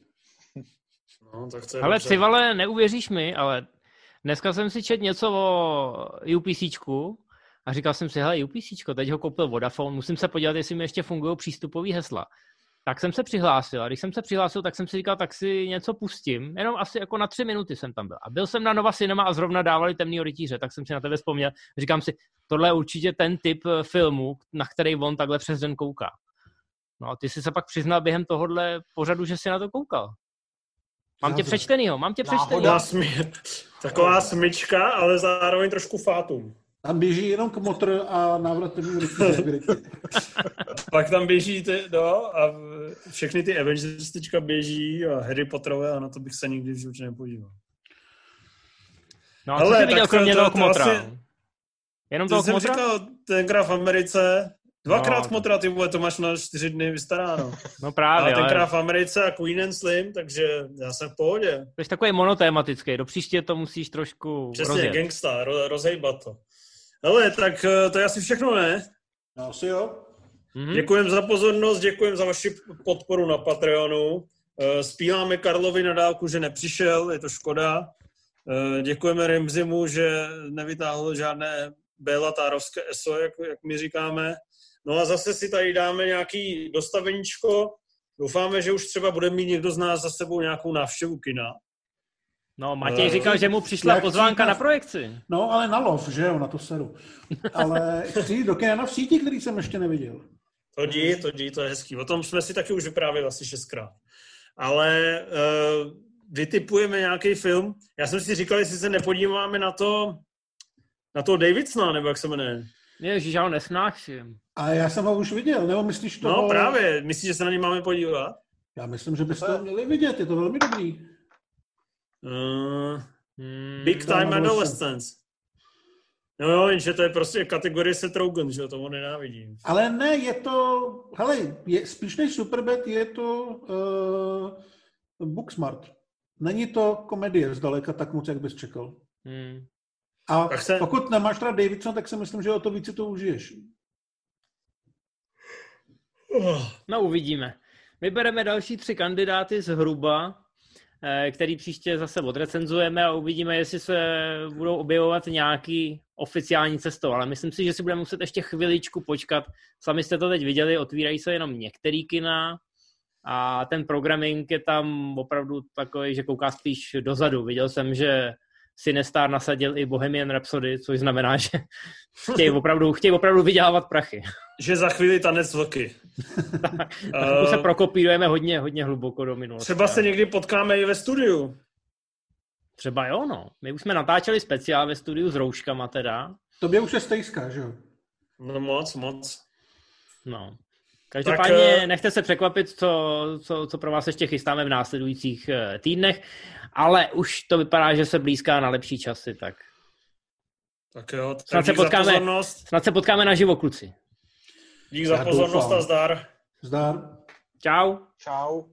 No, tak to je Ale. Civale, neuvěříš mi, ale dneska jsem si čet něco o UPCčku a říkal jsem si, hele, UPCčko, teď ho koupil Vodafone, musím se podívat, jestli mi ještě fungují přístupové hesla. Tak jsem se přihlásil a když jsem se přihlásil, tak jsem si říkal, tak si něco pustím. Jenom asi jako na tři minuty jsem tam byl. A byl jsem na Nova Cinema a zrovna dávali Temný rytíře, tak jsem si na tebe vzpomněl. Říkám si, tohle je určitě ten typ eh, filmu, na který on takhle přes den kouká. No a ty jsi se pak přiznal během tohohle pořadu, že jsi na to koukal. Mám tě přečtenýho, mám tě přečtenýho. Taková smyčka, ale zároveň trošku fátum. Tam běží jenom kmotr a návrat první. Pak tam běží ty, no, a všechny ty Avengers teďka běží a Harry Potterové a na to bych se nikdy v životě nepodíval. No a co Hele, jsi viděl tak to- kromě to- toho to asi- Jenom To toho jsem kmotra? říkal tenkrát v Americe, dvakrát No. kmotra, ty vole, to máš na čtyři dny vystaráno. No Ale právě, tenkrát ale v Americe a Queen and Slim, takže já jsem v pohodě. jsi takový monotématický, do příště to musíš trošku Přesně, rozjet. gangsta, ro, rozhejbat to. Hele, tak eh, to je asi všechno, ne? No, asi jo. Mhm. Děkujem za pozornost, děkujem za vaši podporu na Patreonu. Eh, Spíláme Karlovi na dálku, že nepřišel, je to škoda. Eh, Děkujeme Remzimu, že nevytáhl žádné bélatárovské ESO, jak, jak my říkáme. No a zase si tady dáme nějaký dostaveníčko. Doufáme, že už třeba bude mít někdo z nás za sebou nějakou návštěvu kina. No, Matěj Eh, říkal, že mu přišla jak pozvánka říká- na projekci. No, ale na lov, že jo, na to seru. Ale chci jít do kina v síti, který jsem ještě neviděl. To dí, to dí, to je hezký. O tom jsme si taky už vyprávěli asi šestkrát. Ale uh, vytipujeme nějaký film. Já jsem si říkal, jestli se nepodíváme na to, na to Davidsona, nebo jak se jmenuje. Ježíš, já ho nesnáším. A já jsem ho už viděl, nebo myslíš to? No právě, myslíš, že se na něj máme podívat? Já myslím, že byste to měli vidět, je to velmi dobrý. Uh, Hmm, Big Time Adolescence. No jo, jenže to je prostě kategorie Seth Rogen, že jo, tomu nenávidím. Ale ne, je to, hele, je, spíš než Superbad je to uh, Booksmart. Není to komedie zdaleka tak moc, jak bys čekal. hmm. A Tak se- pokud nemáš rád Davidson, tak si myslím, že o to víc si to užiješ. Oh, No, uvidíme. Vybereme další tři kandidáty zhruba, který příště zase odrecenzujeme a uvidíme, jestli se budou objevovat nějaký oficiální cestou, ale myslím si, že si budeme muset ještě chviličku počkat. Sami jste to teď viděli, otvírají se jenom některý kina a ten programming je tam opravdu takový, že kouká spíš dozadu. Viděl jsem, že Sinestar nasadil i Bohemian Rhapsody, což znamená, že chtějí opravdu, chtějí opravdu vydělávat prachy. že za chvíli tanec vlky. Uh, se Eh, prokopírujeme hodně, hodně hluboko do minulosti. Třeba se někdy potkáme i ve studiu. Třeba jo, no. My už jsme natáčeli speciál ve studiu s rouškama teda. Tobě už je stejská, že jo? No moc, moc. No. Každopádně Tak, nechte se překvapit, co, co, co pro vás ještě chystáme v následujících eh, týdnech, ale už to vypadá, že se blízká na lepší časy, tak Tak jo, Snad tak se dík za potkáme. pozornost. snad se potkáme na živo, kluci. Dík za pozornost a zdar. Zdar. Čau. Čau.